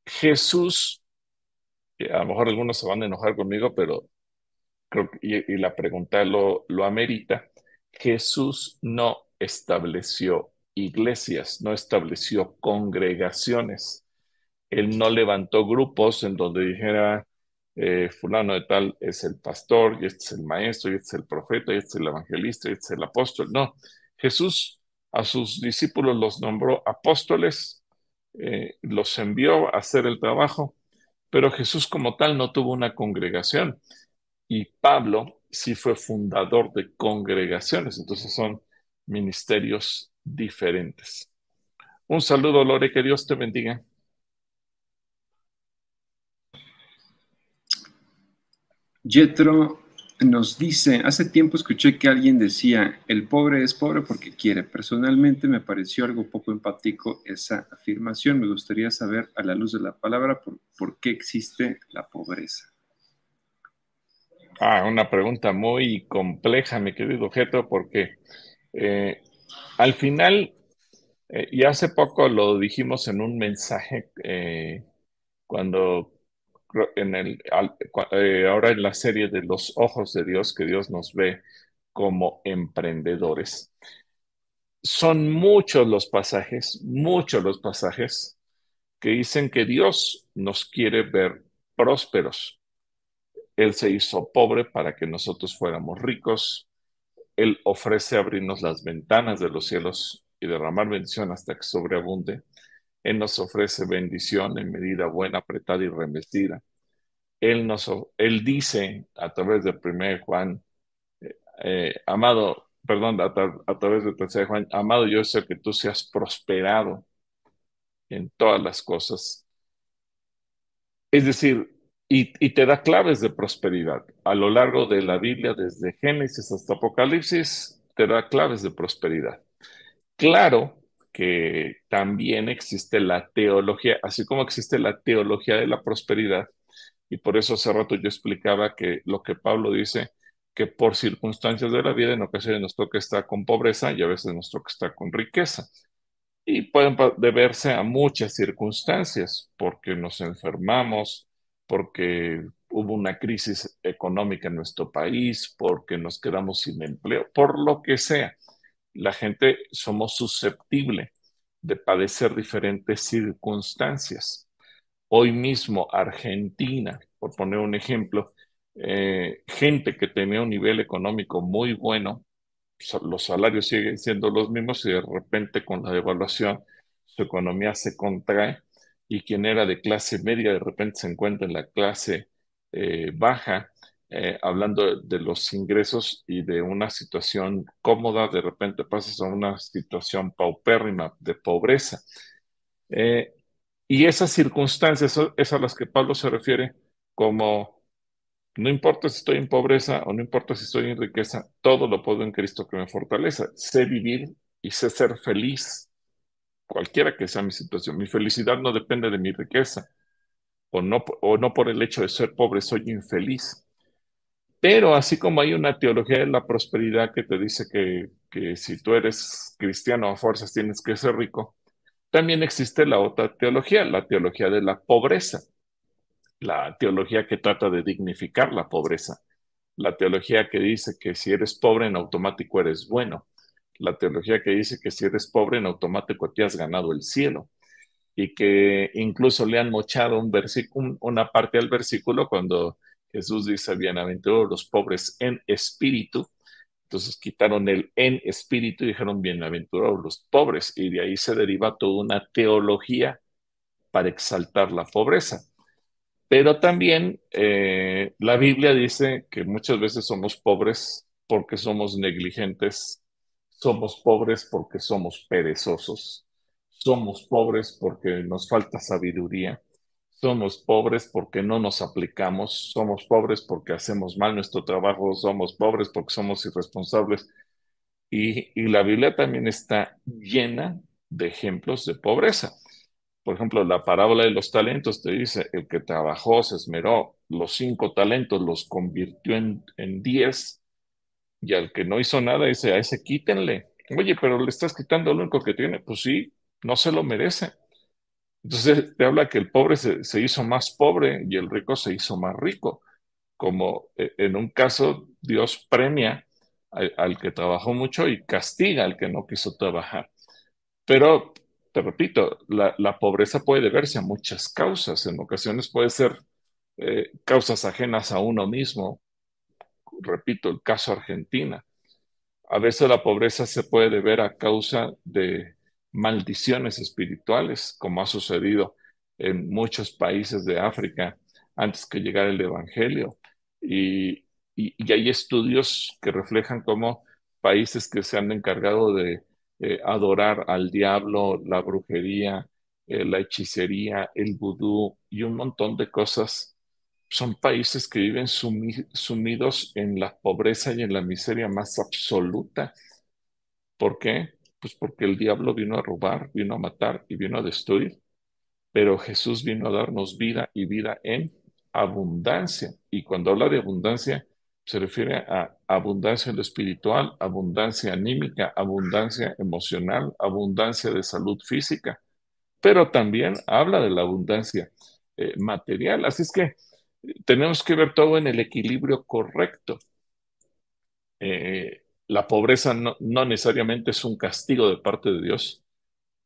Jesús, a lo mejor algunos se van a enojar conmigo, pero creo que, y, y la pregunta lo, lo amerita, Jesús no estableció iglesias, no estableció congregaciones. Él no levantó grupos en donde dijera, eh, fulano de tal es el pastor, y este es el maestro, y este es el profeta, y este es el evangelista, y este es el apóstol. No, Jesús a sus discípulos los nombró apóstoles, eh, los envió a hacer el trabajo, pero Jesús como tal no tuvo una congregación. Y Pablo sí fue fundador de congregaciones, entonces son ministerios diferentes. Un saludo, Lore, que Dios te bendiga. Jetro nos dice, hace tiempo escuché que alguien decía, el pobre es pobre porque quiere. Personalmente me pareció algo poco empático esa afirmación. Me gustaría saber a la luz de la palabra por, por qué existe la pobreza. Ah, una pregunta muy compleja, mi querido objeto, porque eh, al final, eh, y hace poco lo dijimos en un mensaje eh, cuando en eh, ahora en la serie de los ojos de Dios, que Dios nos ve como emprendedores. Son muchos los pasajes, muchos los pasajes que dicen que Dios nos quiere ver prósperos. Él se hizo pobre para que nosotros fuéramos ricos. Él ofrece abrirnos las ventanas de los cielos y derramar bendición hasta que sobreabunde. Él nos ofrece bendición en medida buena, apretada y revestida. Él, nos, él dice a través de 1 Juan, eh, eh, amado, perdón, a, tra a, través de 3 Juan, amado, yo sé que tú seas prosperado en todas las cosas. Es decir, y, y, te da claves de prosperidad. A lo largo de la Biblia, desde Génesis hasta Apocalipsis, te da claves de prosperidad. Claro que también existe la teología, así como existe la teología de la prosperidad, y por eso hace rato yo explicaba que lo que Pablo dice, que por circunstancias de la vida en ocasiones nos toca estar con pobreza y a veces nos toca estar con riqueza. Y pueden deberse a muchas circunstancias, porque nos enfermamos, porque hubo una crisis económica en nuestro país, porque nos quedamos sin empleo, por lo que sea. La gente somos susceptible de padecer diferentes circunstancias. Hoy mismo Argentina, por poner un ejemplo, eh, gente que tenía un nivel económico muy bueno, los salarios siguen siendo los mismos y de repente con la devaluación su economía se contrae y quien era de clase media de repente se encuentra en la clase eh, baja, eh, hablando de, los ingresos y de una situación cómoda, de repente pasas a una situación paupérrima de pobreza. Eh, y esas circunstancias es a las que Pablo se refiere como, no importa si estoy en pobreza o no importa si estoy en riqueza, todo lo puedo en Cristo que me fortalece. Sé vivir y sé ser feliz, cualquiera que sea mi situación. Mi felicidad no depende de mi riqueza, o no, o no por el hecho de ser pobre soy infeliz. Pero así como hay una teología de la prosperidad que te dice que, si tú eres cristiano a fuerzas tienes que ser rico, también existe la otra teología, la teología de la pobreza, la teología que trata de dignificar la pobreza, la teología que dice que si eres pobre en automático eres bueno, la teología que dice que si eres pobre en automático te has ganado el cielo. Y que incluso le han mochado un versículo, una parte del versículo cuando Jesús dice, bienaventurados los pobres en espíritu. Entonces quitaron el en espíritu y dijeron, bienaventurados los pobres. Y de ahí se deriva toda una teología para exaltar la pobreza. Pero también eh, la Biblia dice que muchas veces somos pobres porque somos negligentes, somos pobres porque somos perezosos, somos pobres porque nos falta sabiduría, somos pobres porque no nos aplicamos, somos pobres porque hacemos mal nuestro trabajo, somos pobres porque somos irresponsables. Y, la Biblia también está llena de ejemplos de pobreza. Por ejemplo, la parábola de los talentos te dice, el que trabajó, se esmeró, los cinco talentos los convirtió en, en diez, y al que no hizo nada dice, a ese quítenle. Oye, pero le estás quitando lo único que tiene. Pues sí, no se lo merece. Entonces te habla que el pobre se, hizo más pobre y el rico se hizo más rico. Como eh, en un caso Dios premia al, que trabajó mucho y castiga al que no quiso trabajar. Pero, te repito, la, pobreza puede deberse a muchas causas. En ocasiones puede ser eh, causas ajenas a uno mismo. Repito, el caso Argentina. A veces la pobreza se puede deber a causa de maldiciones espirituales, como ha sucedido en muchos países de África antes que llegara el Evangelio. Y, hay estudios que reflejan cómo países que se han encargado de eh, adorar al diablo, la brujería, eh, la hechicería, el vudú y un montón de cosas, son países que viven sumidos en la pobreza y en la miseria más absoluta. ¿Por qué? Pues porque el diablo vino a robar, vino a matar y vino a destruir, pero Jesús vino a darnos vida y vida en abundancia. Y cuando habla de abundancia, se refiere a abundancia en lo espiritual, abundancia anímica, abundancia emocional, abundancia de salud física, pero también habla de la abundancia eh, material. Así es que eh, tenemos que ver todo en el equilibrio correcto. Eh, la pobreza no, necesariamente es un castigo de parte de Dios,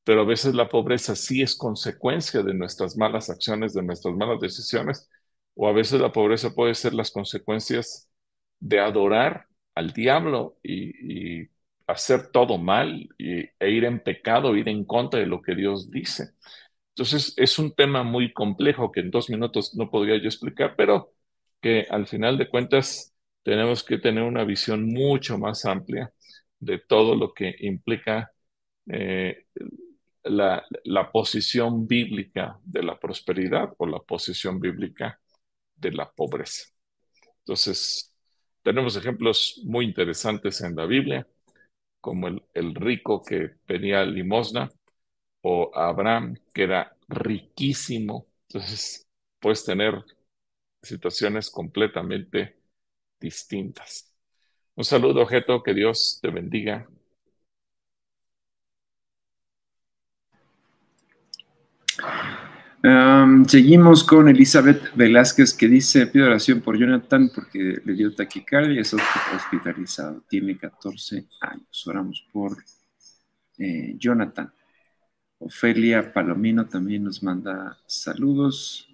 pero a veces la pobreza sí es consecuencia de nuestras malas acciones, de nuestras malas decisiones, o a veces la pobreza puede ser las consecuencias de adorar al diablo y, hacer todo mal e ir en pecado, ir en contra de lo que Dios dice. Entonces es un tema muy complejo que en dos minutos no podría yo explicar, pero que al final de cuentas tenemos que tener una visión mucho más amplia de todo lo que implica eh, la, posición bíblica de la prosperidad o la posición bíblica de la pobreza. Entonces, tenemos ejemplos muy interesantes en la Biblia, como el, el rico que pedía limosna o Abraham que era riquísimo. Entonces, puedes tener situaciones completamente distintas. Un saludo, objeto, que Dios te bendiga. seguimos con Elizabeth Velázquez que dice, pido oración por Jonathan porque le dio taquicardia y es hospitalizado. Tiene 14 años. Oramos por eh, Jonathan. Ofelia Palomino también nos manda saludos.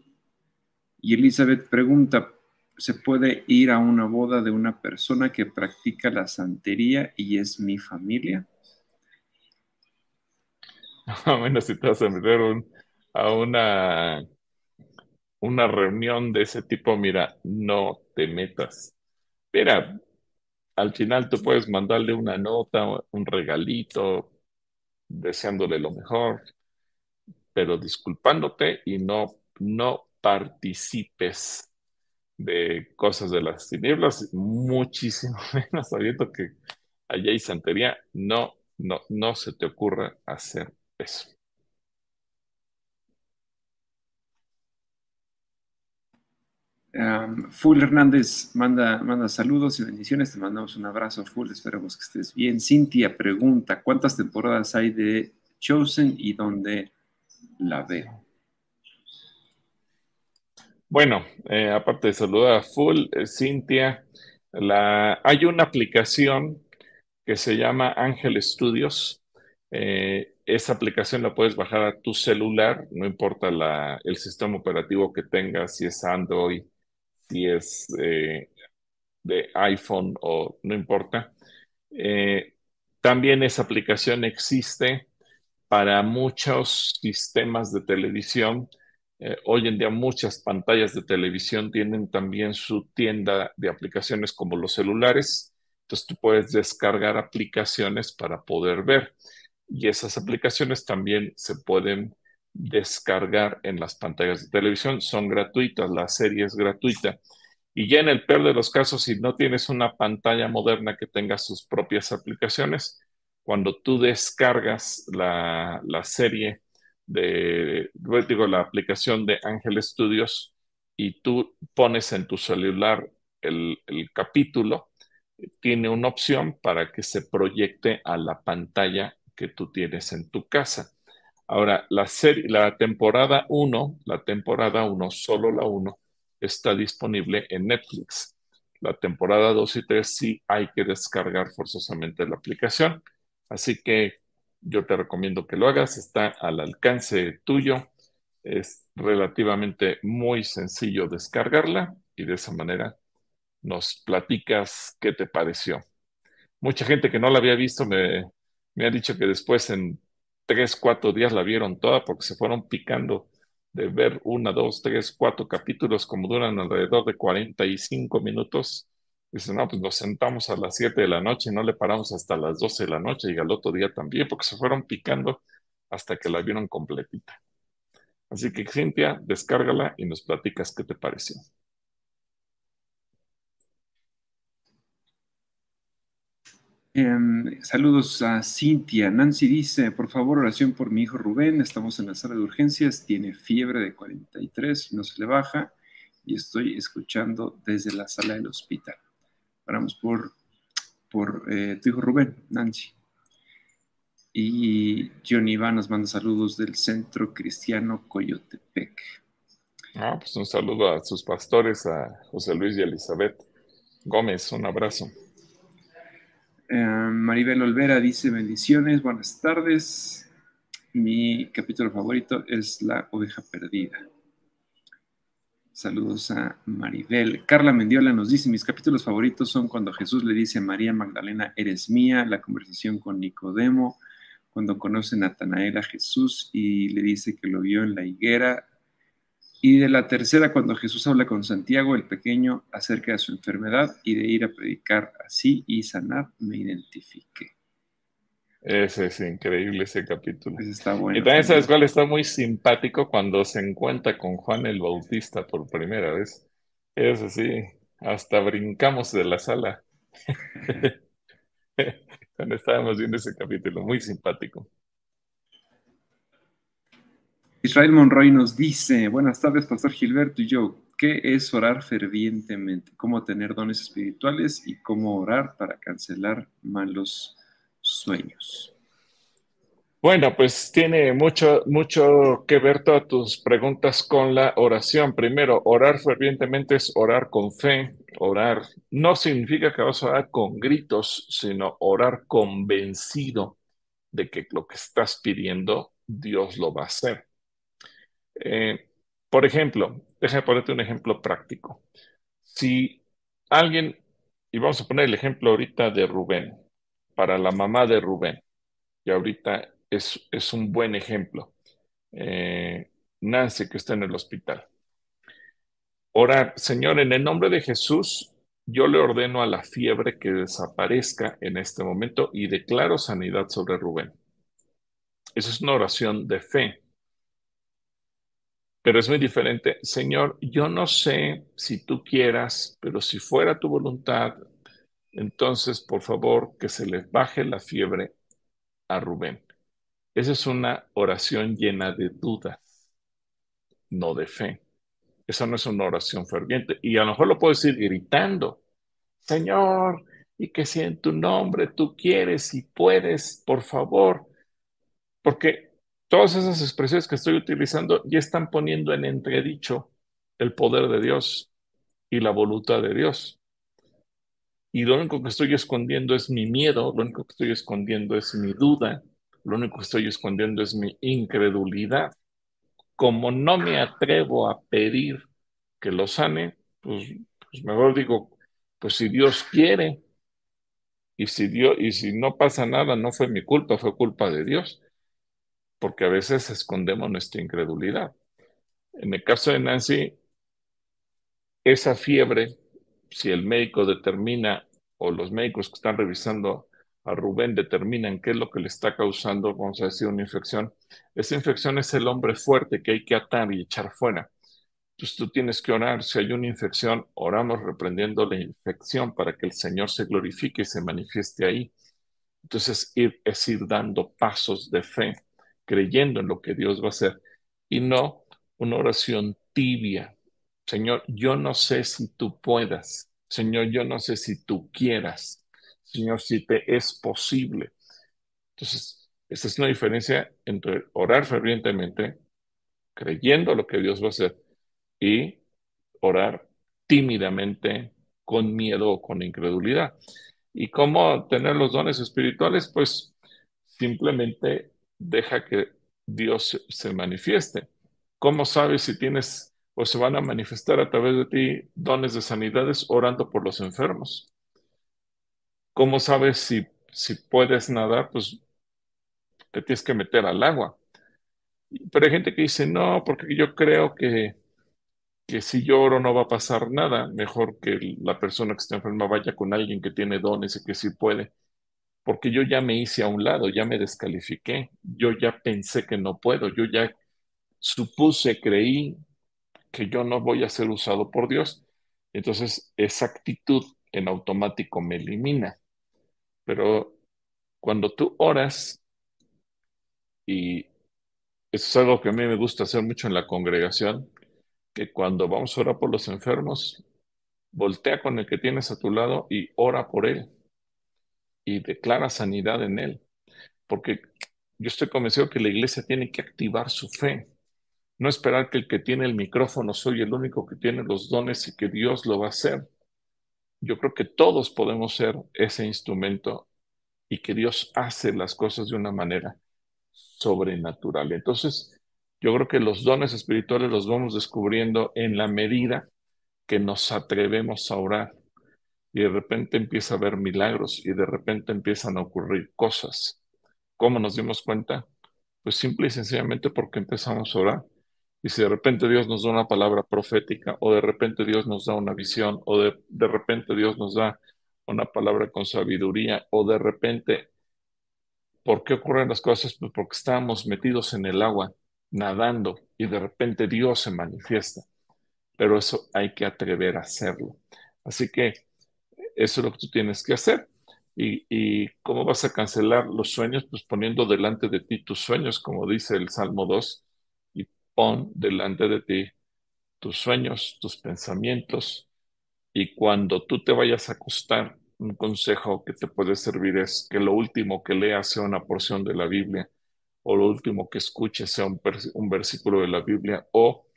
Y Elizabeth pregunta, ¿se puede ir a una boda de una persona que practica la santería y es mi familia? A menos si te vas a meter a una, una reunión de ese tipo, mira, no te metas. Mira, al final tú puedes mandarle una nota, un regalito, deseándole lo mejor, pero disculpándote y no, no participes de cosas de las tinieblas, muchísimo menos sabiendo que allá hay santería, no, no, no se te ocurra hacer eso. Full Hernández manda, manda saludos y bendiciones. Te mandamos un abrazo, Full. Esperamos que estés bien. Cintia pregunta: ¿Cuántas temporadas hay de Chosen y dónde la veo? Bueno, eh, aparte de saludar a Full, eh, Cintia, la, hay una aplicación que se llama Ángel Studios. Eh, esa aplicación la puedes bajar a tu celular, no importa el sistema operativo que tengas, si es Android, si es eh, de iPhone o no importa. También esa aplicación existe para muchos sistemas de televisión. Eh, hoy en día muchas pantallas de televisión tienen también su tienda de aplicaciones como los celulares. Entonces tú puedes descargar aplicaciones para poder ver. Y esas aplicaciones también se pueden descargar en las pantallas de televisión. Son gratuitas, la serie es gratuita. Y ya en el peor de los casos, si no tienes una pantalla moderna que tenga sus propias aplicaciones, cuando tú descargas la, serie de, digo, la aplicación de Ángel Studios y tú pones en tu celular el, el capítulo, tiene una opción para que se proyecte a la pantalla que tú tienes en tu casa. Ahora, la, serie, la temporada 1, la temporada 1, solo la 1, está disponible en Netflix. La temporada 2 y 3 sí hay que descargar forzosamente la aplicación. Así que yo te recomiendo que lo hagas. Está al alcance tuyo. Es relativamente muy sencillo descargarla y de esa manera nos platicas qué te pareció. Mucha gente que no la había visto me, ha dicho que después en tres, cuatro días la vieron toda porque se fueron picando de ver una, dos, tres, cuatro capítulos como duran alrededor de 45 minutos. Dicen, no, pues nos sentamos a las 7 de la noche y no le paramos hasta las 12 de la noche y al otro día también, porque se fueron picando hasta que la vieron completita. Así que, Cintia, descárgala y nos platicas qué te pareció. Em, saludos a Cintia. Nancy dice, por favor, oración por mi hijo Rubén. Estamos en la sala de urgencias. Tiene fiebre de 43, no se le baja. Y estoy escuchando desde la sala del hospital. Paramos por, por eh, tu hijo Rubén, Nancy. Y Johnny Iván nos manda saludos del Centro Cristiano Coyotepec. Ah, pues un saludo a sus pastores, a José Luis y Elizabeth Gómez. Un abrazo. Eh, Maribel Olvera dice bendiciones, buenas tardes. Mi capítulo favorito es La oveja perdida. Saludos a Maribel. Carla Mendiola nos dice, mis capítulos favoritos son cuando Jesús le dice a María Magdalena, eres mía, la conversación con Nicodemo, cuando conoce Natanael a Jesús y le dice que lo vio en la higuera, y de la tercera, cuando Jesús habla con Santiago el pequeño acerca de su enfermedad y de ir a predicar así y sanar, me identifique. Ese es increíble ese capítulo. está bueno. Y también sabes cuál está muy simpático cuando se encuentra con Juan el Bautista por primera vez. Es así, hasta brincamos de la sala. cuando estábamos viendo ese capítulo, muy simpático. Israel Monroy nos dice, buenas tardes, Pastor Gilberto y yo, ¿qué es orar fervientemente? ¿Cómo tener dones espirituales y cómo orar para cancelar malos sueños? Bueno, pues tiene mucho, mucho que ver todas tus preguntas con la oración. Primero, orar fervientemente es orar con fe. Orar no significa que vas a orar con gritos, sino orar convencido de que lo que estás pidiendo, Dios lo va a hacer. Eh, por ejemplo, déjame ponerte un ejemplo práctico. Si alguien, y vamos a poner el ejemplo ahorita de Rubén, para la mamá de Rubén, y ahorita es, es un buen ejemplo. Eh, Nancy, que está en el hospital. Orar, Señor, en el nombre de Jesús, yo le ordeno a la fiebre que desaparezca en este momento y declaro sanidad sobre Rubén. Esa es una oración de fe. Pero es muy diferente. Señor, yo no sé si tú quieras, pero si fuera tu voluntad, entonces por favor que se le baje la fiebre a Rubén. Esa es una oración llena de dudas, no de fe. Esa no es una oración ferviente. Y a lo mejor lo puedo decir gritando, Señor, y que si en tu nombre tú quieres y puedes, por favor, porque todas esas expresiones que estoy utilizando ya están poniendo en entredicho el poder de Dios y la voluntad de Dios. Y lo único que estoy escondiendo es mi miedo, lo único que estoy escondiendo es mi duda, lo único que estoy escondiendo es mi incredulidad. Como no me atrevo a pedir que lo sane, pues, pues mejor digo, pues si Dios quiere, y si Dios, y si no pasa nada, no fue mi culpa, fue culpa de Dios, porque a veces escondemos nuestra incredulidad. En el caso de Nancy, esa fiebre, si el médico determina o los médicos que están revisando a Rubén determinan qué es lo que le está causando, vamos a decir, una infección. Esa infección es el hombre fuerte que hay que atar y echar fuera. Entonces tú tienes que orar. Si hay una infección, oramos reprendiendo la infección para que el Señor se glorifique y se manifieste ahí. Entonces ir, es ir dando pasos de fe, creyendo en lo que Dios va a hacer y no una oración tibia. Señor, yo no sé si tú puedas. Señor, yo no sé si tú quieras. Señor, si te es posible. Entonces, esta es una diferencia entre orar fervientemente, creyendo lo que Dios va a hacer, y orar tímidamente, con miedo o con incredulidad. ¿Y cómo tener los dones espirituales? Pues simplemente deja que Dios se manifieste. ¿Cómo sabes si tienes o se van a manifestar a través de ti dones de sanidades orando por los enfermos? ¿Cómo sabes si, si puedes nadar? Pues te tienes que meter al agua. Pero hay gente que dice, no, porque yo creo que, que si lloro no va a pasar nada. Mejor que la persona que está enferma vaya con alguien que tiene dones y que sí puede. Porque yo ya me hice a un lado, ya me descalifiqué, yo ya pensé que no puedo, yo ya supuse, creí que yo no voy a ser usado por Dios. Entonces, esa actitud en automático me elimina. Pero cuando tú oras, y eso es algo que a mí me gusta hacer mucho en la congregación, que cuando vamos a orar por los enfermos, voltea con el que tienes a tu lado y ora por él y declara sanidad en él. Porque yo estoy convencido que la iglesia tiene que activar su fe. No esperar que el que tiene el micrófono soy el único que tiene los dones y que Dios lo va a hacer yo creo que todos podemos ser ese instrumento y que Dios hace las cosas de una manera sobrenatural. Entonces, yo creo que los dones espirituales los vamos descubriendo en la medida que nos atrevemos a orar y de repente empieza a haber milagros y de repente empiezan a ocurrir cosas. ¿Cómo nos dimos cuenta? Pues simple y sencillamente porque empezamos a orar. Y si de repente Dios nos da una palabra profética, o de repente Dios nos da una visión, o de, de repente Dios nos da una palabra con sabiduría, o de repente, ¿por qué ocurren las cosas? Pues porque estábamos metidos en el agua, nadando, y de repente Dios se manifiesta. Pero eso hay que atrever a hacerlo. Así que eso es lo que tú tienes que hacer. ¿Y, y cómo vas a cancelar los sueños? Pues poniendo delante de ti tus sueños, como dice el Salmo 2 delante de ti tus sueños, tus pensamientos, y cuando tú te vayas a acostar, un consejo que te puede servir es que lo último que leas sea una porción de la Biblia o lo último que escuches sea un, un versículo de la Biblia o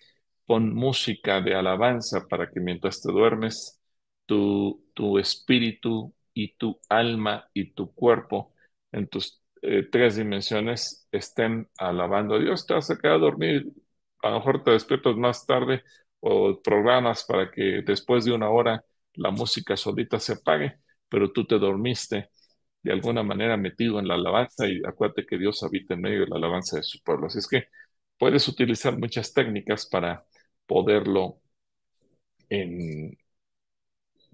pon música de alabanza para que mientras te duermes, tu, tu espíritu y tu alma y tu cuerpo en tus eh, tres dimensiones estén alabando a Dios. Te vas a quedar a dormir, a lo mejor te despiertas más tarde o programas para que después de una hora la música solita se apague, pero tú te dormiste de alguna manera metido en la alabanza y acuérdate que Dios habita en medio de la alabanza de su pueblo. Así es que puedes utilizar muchas técnicas para poderlo, en,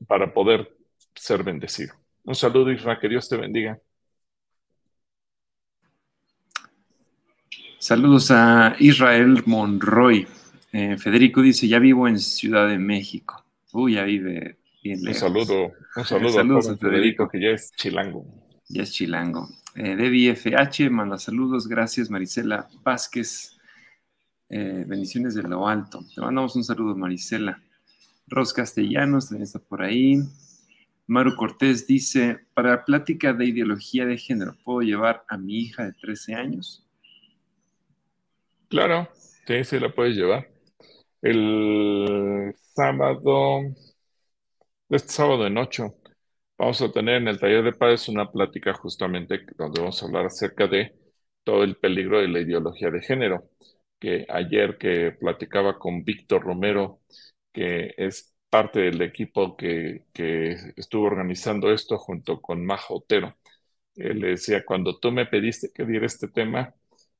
para poder ser bendecido. Un saludo, Israel, que Dios te bendiga. Saludos a Israel Monroy. Eh, Federico dice, ya vivo en Ciudad de México. Uy, ya vive bien lejos. Un saludo, un saludo a Federico, que ya es chilango. Ya es chilango. Eh, Debbie FH manda saludos. Gracias, Marisela Vázquez. Eh, bendiciones de lo alto. Te mandamos un saludo, Marisela. Ros Castellanos también está por ahí. Maru Cortés dice, para plática de ideología de género, ¿puedo llevar a mi hija de 13 años? Claro, sí, sí la puedes llevar. El sábado, este sábado en 8, vamos a tener en el taller de padres una plática justamente donde vamos a hablar acerca de todo el peligro de la ideología de género. Que ayer que platicaba con Víctor Romero, que es parte del equipo que, que estuvo organizando esto junto con Majo Otero. Él le decía, cuando tú me pediste que diera este tema,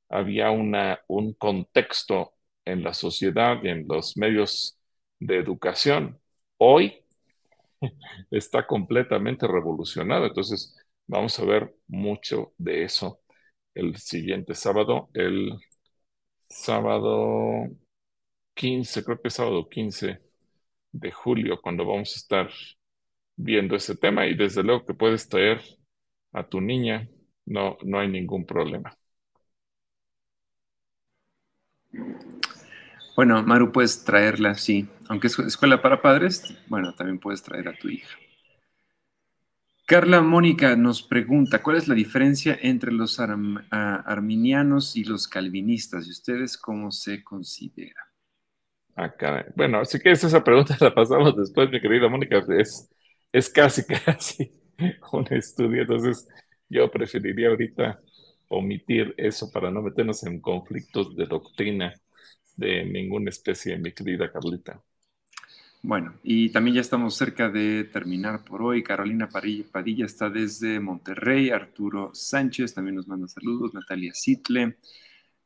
había una, un contexto en la sociedad y en los medios de educación. Hoy está completamente revolucionado. Entonces, vamos a ver mucho de eso el siguiente sábado, el sábado 15, creo que es sábado 15 de julio, cuando vamos a estar viendo ese tema y desde luego que puedes traer a tu niña, no, no hay ningún problema. Bueno, Maru, puedes traerla, sí. Aunque es escuela para padres, bueno, también puedes traer a tu hija. Carla Mónica nos pregunta, ¿cuál es la diferencia entre los arminianos y los calvinistas? ¿Y ustedes cómo se consideran? Ah, bueno, así que esa pregunta la pasamos después, mi querida Mónica. Es, es casi, casi un estudio. Entonces, yo preferiría ahorita omitir eso para no meternos en conflictos de doctrina de ninguna especie, mi querida Carlita. Bueno, y también ya estamos cerca de terminar por hoy. Carolina Padilla está desde Monterrey, Arturo Sánchez también nos manda saludos, Natalia Sitle,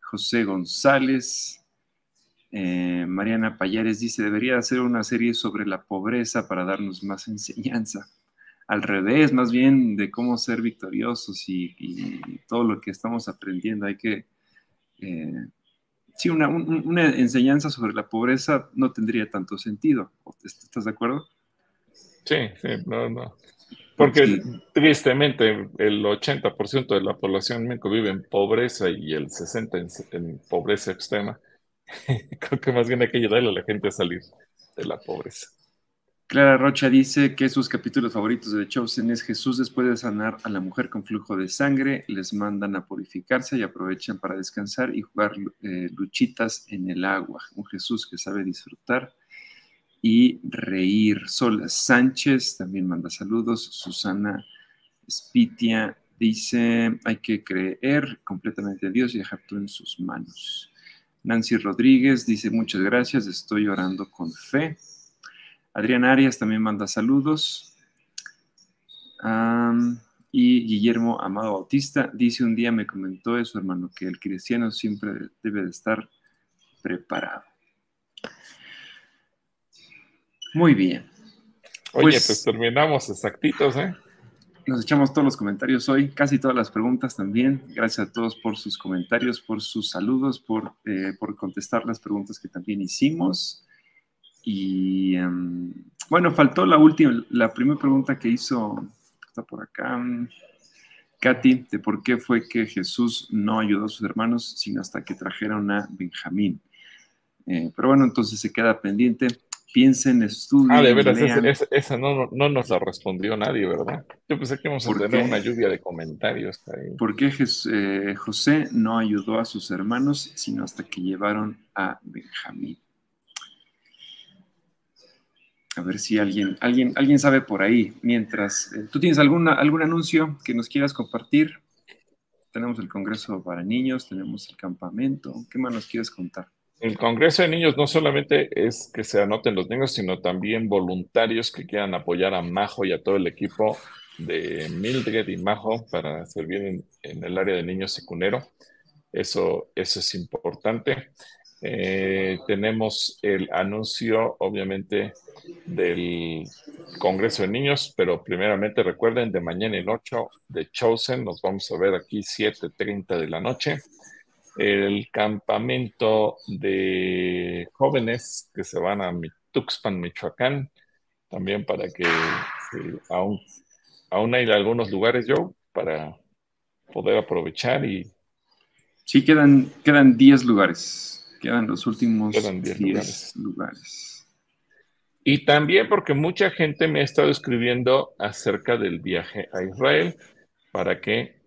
José González, eh, Mariana Payares dice, debería hacer una serie sobre la pobreza para darnos más enseñanza. Al revés, más bien de cómo ser victoriosos y, todo lo que estamos aprendiendo. Hay que eh, sí, una, enseñanza sobre la pobreza no tendría tanto sentido. ¿Estás de acuerdo? Sí, sí, no, no. Porque tristemente el 80% de la población en vive en pobreza y el 60% en, pobreza extrema. Creo que más bien hay que ayudarle a la gente a salir de la pobreza. Clara Rocha dice que sus capítulos favoritos de Chosen es Jesús después de sanar a la mujer con flujo de sangre, les mandan a purificarse y aprovechan para descansar y jugar eh, luchitas en el agua. Un Jesús que sabe disfrutar y reír. Sol Sánchez también manda saludos. Susana Spitia dice, hay que creer completamente a Dios y dejar todo en sus manos. Nancy Rodríguez dice, muchas gracias, estoy orando con fe. Adrián Arias también manda saludos. y Guillermo Amado Bautista dice un día me comentó de su hermano que el cristiano siempre debe de estar preparado. Muy bien. Oye, pues, pues, terminamos exactitos, ¿eh? Nos echamos todos los comentarios hoy, casi todas las preguntas también. Gracias a todos por sus comentarios, por sus saludos, por, eh, por contestar las preguntas que también hicimos. Y em, bueno, faltó la última, la primera pregunta que hizo, está por acá, Katy, de por qué fue que Jesús no ayudó a sus hermanos, sino hasta que trajeron a Benjamín. Eh, pero bueno, entonces se queda pendiente. piensen, estudien. Ah, de veras, esa, no, no, nos la respondió nadie, ¿verdad? Yo pensé que íbamos a tener una lluvia de comentarios ahí. ¿Por qué eh, José no ayudó a sus hermanos, sino hasta que llevaron a Benjamín? A ver si alguien, alguien, alguien sabe por ahí. Mientras, eh, ¿tú tienes alguna, algún anuncio que nos quieras compartir? Tenemos el Congreso para Niños, tenemos el campamento. ¿Qué más nos quieres contar? El Congreso de Niños no solamente es que se anoten los niños, sino también voluntarios que quieran apoyar a Majo y a todo el equipo de Mildred y Majo para servir en, el área de niños secundero. Eso, eso es importante. Eh, tenemos el anuncio, obviamente, del Congreso de Niños, pero primeramente recuerden, de mañana en 8 de Chosen, nos vamos a ver aquí 7.30 de la noche. El campamento de jóvenes que se van a Tuxpan, Michoacán, también para que aún, aún hay algunos lugares, yo, para poder aprovechar y... Sí, quedan, quedan 10 lugares. Quedan los últimos 10 lugares. Y también porque mucha gente me ha estado escribiendo acerca del viaje a Israel para que,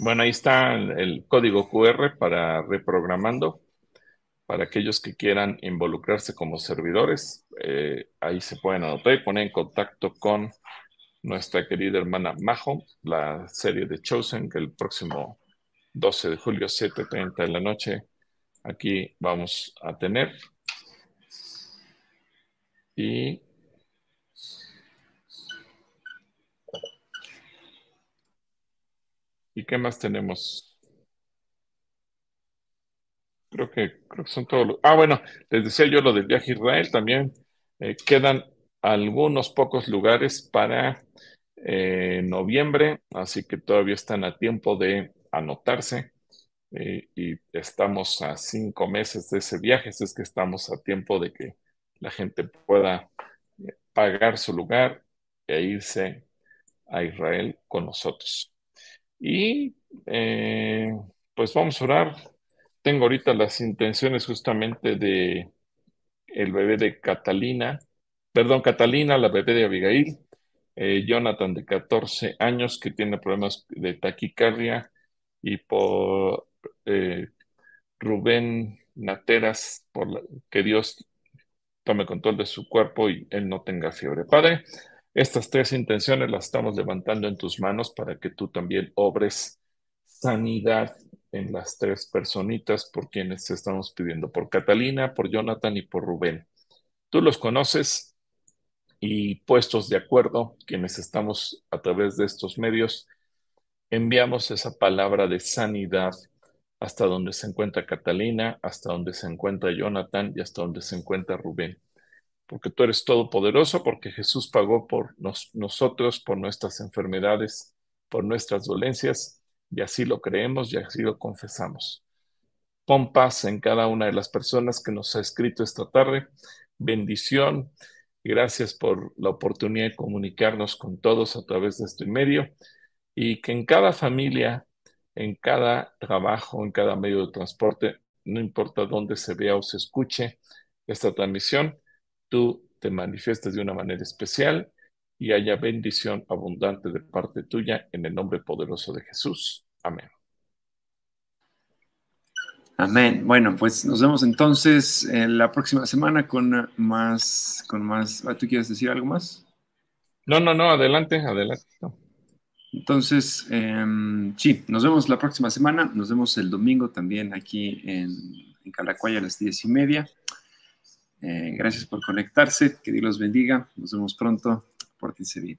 bueno, ahí está el código QR para reprogramando, para aquellos que quieran involucrarse como servidores, eh, ahí se pueden anotar y poner en contacto con nuestra querida hermana Majo, la serie de Chosen, que el próximo 12 de julio, 7.30 de la noche, Aquí vamos a tener. Y ¿Y qué más tenemos? Creo que, creo que son todos los... Ah, bueno, les decía yo lo del viaje a Israel, también eh, quedan algunos pocos lugares para eh, noviembre, así que todavía están a tiempo de anotarse. Eh, y estamos a cinco meses de ese viaje, es que estamos a tiempo de que la gente pueda eh, pagar su lugar e irse a Israel con nosotros. Y eh, pues vamos a orar. Tengo ahorita las intenciones justamente de el bebé de Catalina, perdón, Catalina, la bebé de Abigail, Jonathan de 14 años que tiene problemas de taquicardia y por eh, Rubén Nateras, por que Dios tome control de su cuerpo y él no tenga fiebre. Padre, estas tres intenciones las estamos levantando en tus manos para que tú también obres sanidad en las tres personitas por quienes estamos pidiendo, por Catalina, por Jonathan y por Rubén. Tú los conoces y puestos de acuerdo, quienes estamos a través de estos medios, enviamos esa palabra de sanidad hasta donde se encuentra Catalina, hasta donde se encuentra Jonathan y hasta donde se encuentra Rubén. Porque tú eres todopoderoso, porque Jesús pagó por nosotros, por nuestras enfermedades, por nuestras dolencias, y así lo creemos y así lo confesamos. Pon paz en cada una de las personas que nos ha escrito esta tarde. Bendición. Gracias por la oportunidad de comunicarnos con todos a través de este medio y que en cada familia en cada trabajo, en cada medio de transporte, no importa dónde se vea o se escuche esta transmisión, tú te manifiestes de una manera especial y haya bendición abundante de parte tuya en el nombre poderoso de Jesús. Amén. Amén. Bueno, pues nos vemos entonces en la próxima semana con más, con más. ¿Tú quieres decir algo más? No, no, no, adelante, adelante. Entonces, em, sí, nos vemos la próxima semana. Nos vemos el domingo también aquí en, en Calacuaya a las diez y media. Eh, gracias por conectarse. Que Dios los bendiga. Nos vemos pronto. por Pórtense bien.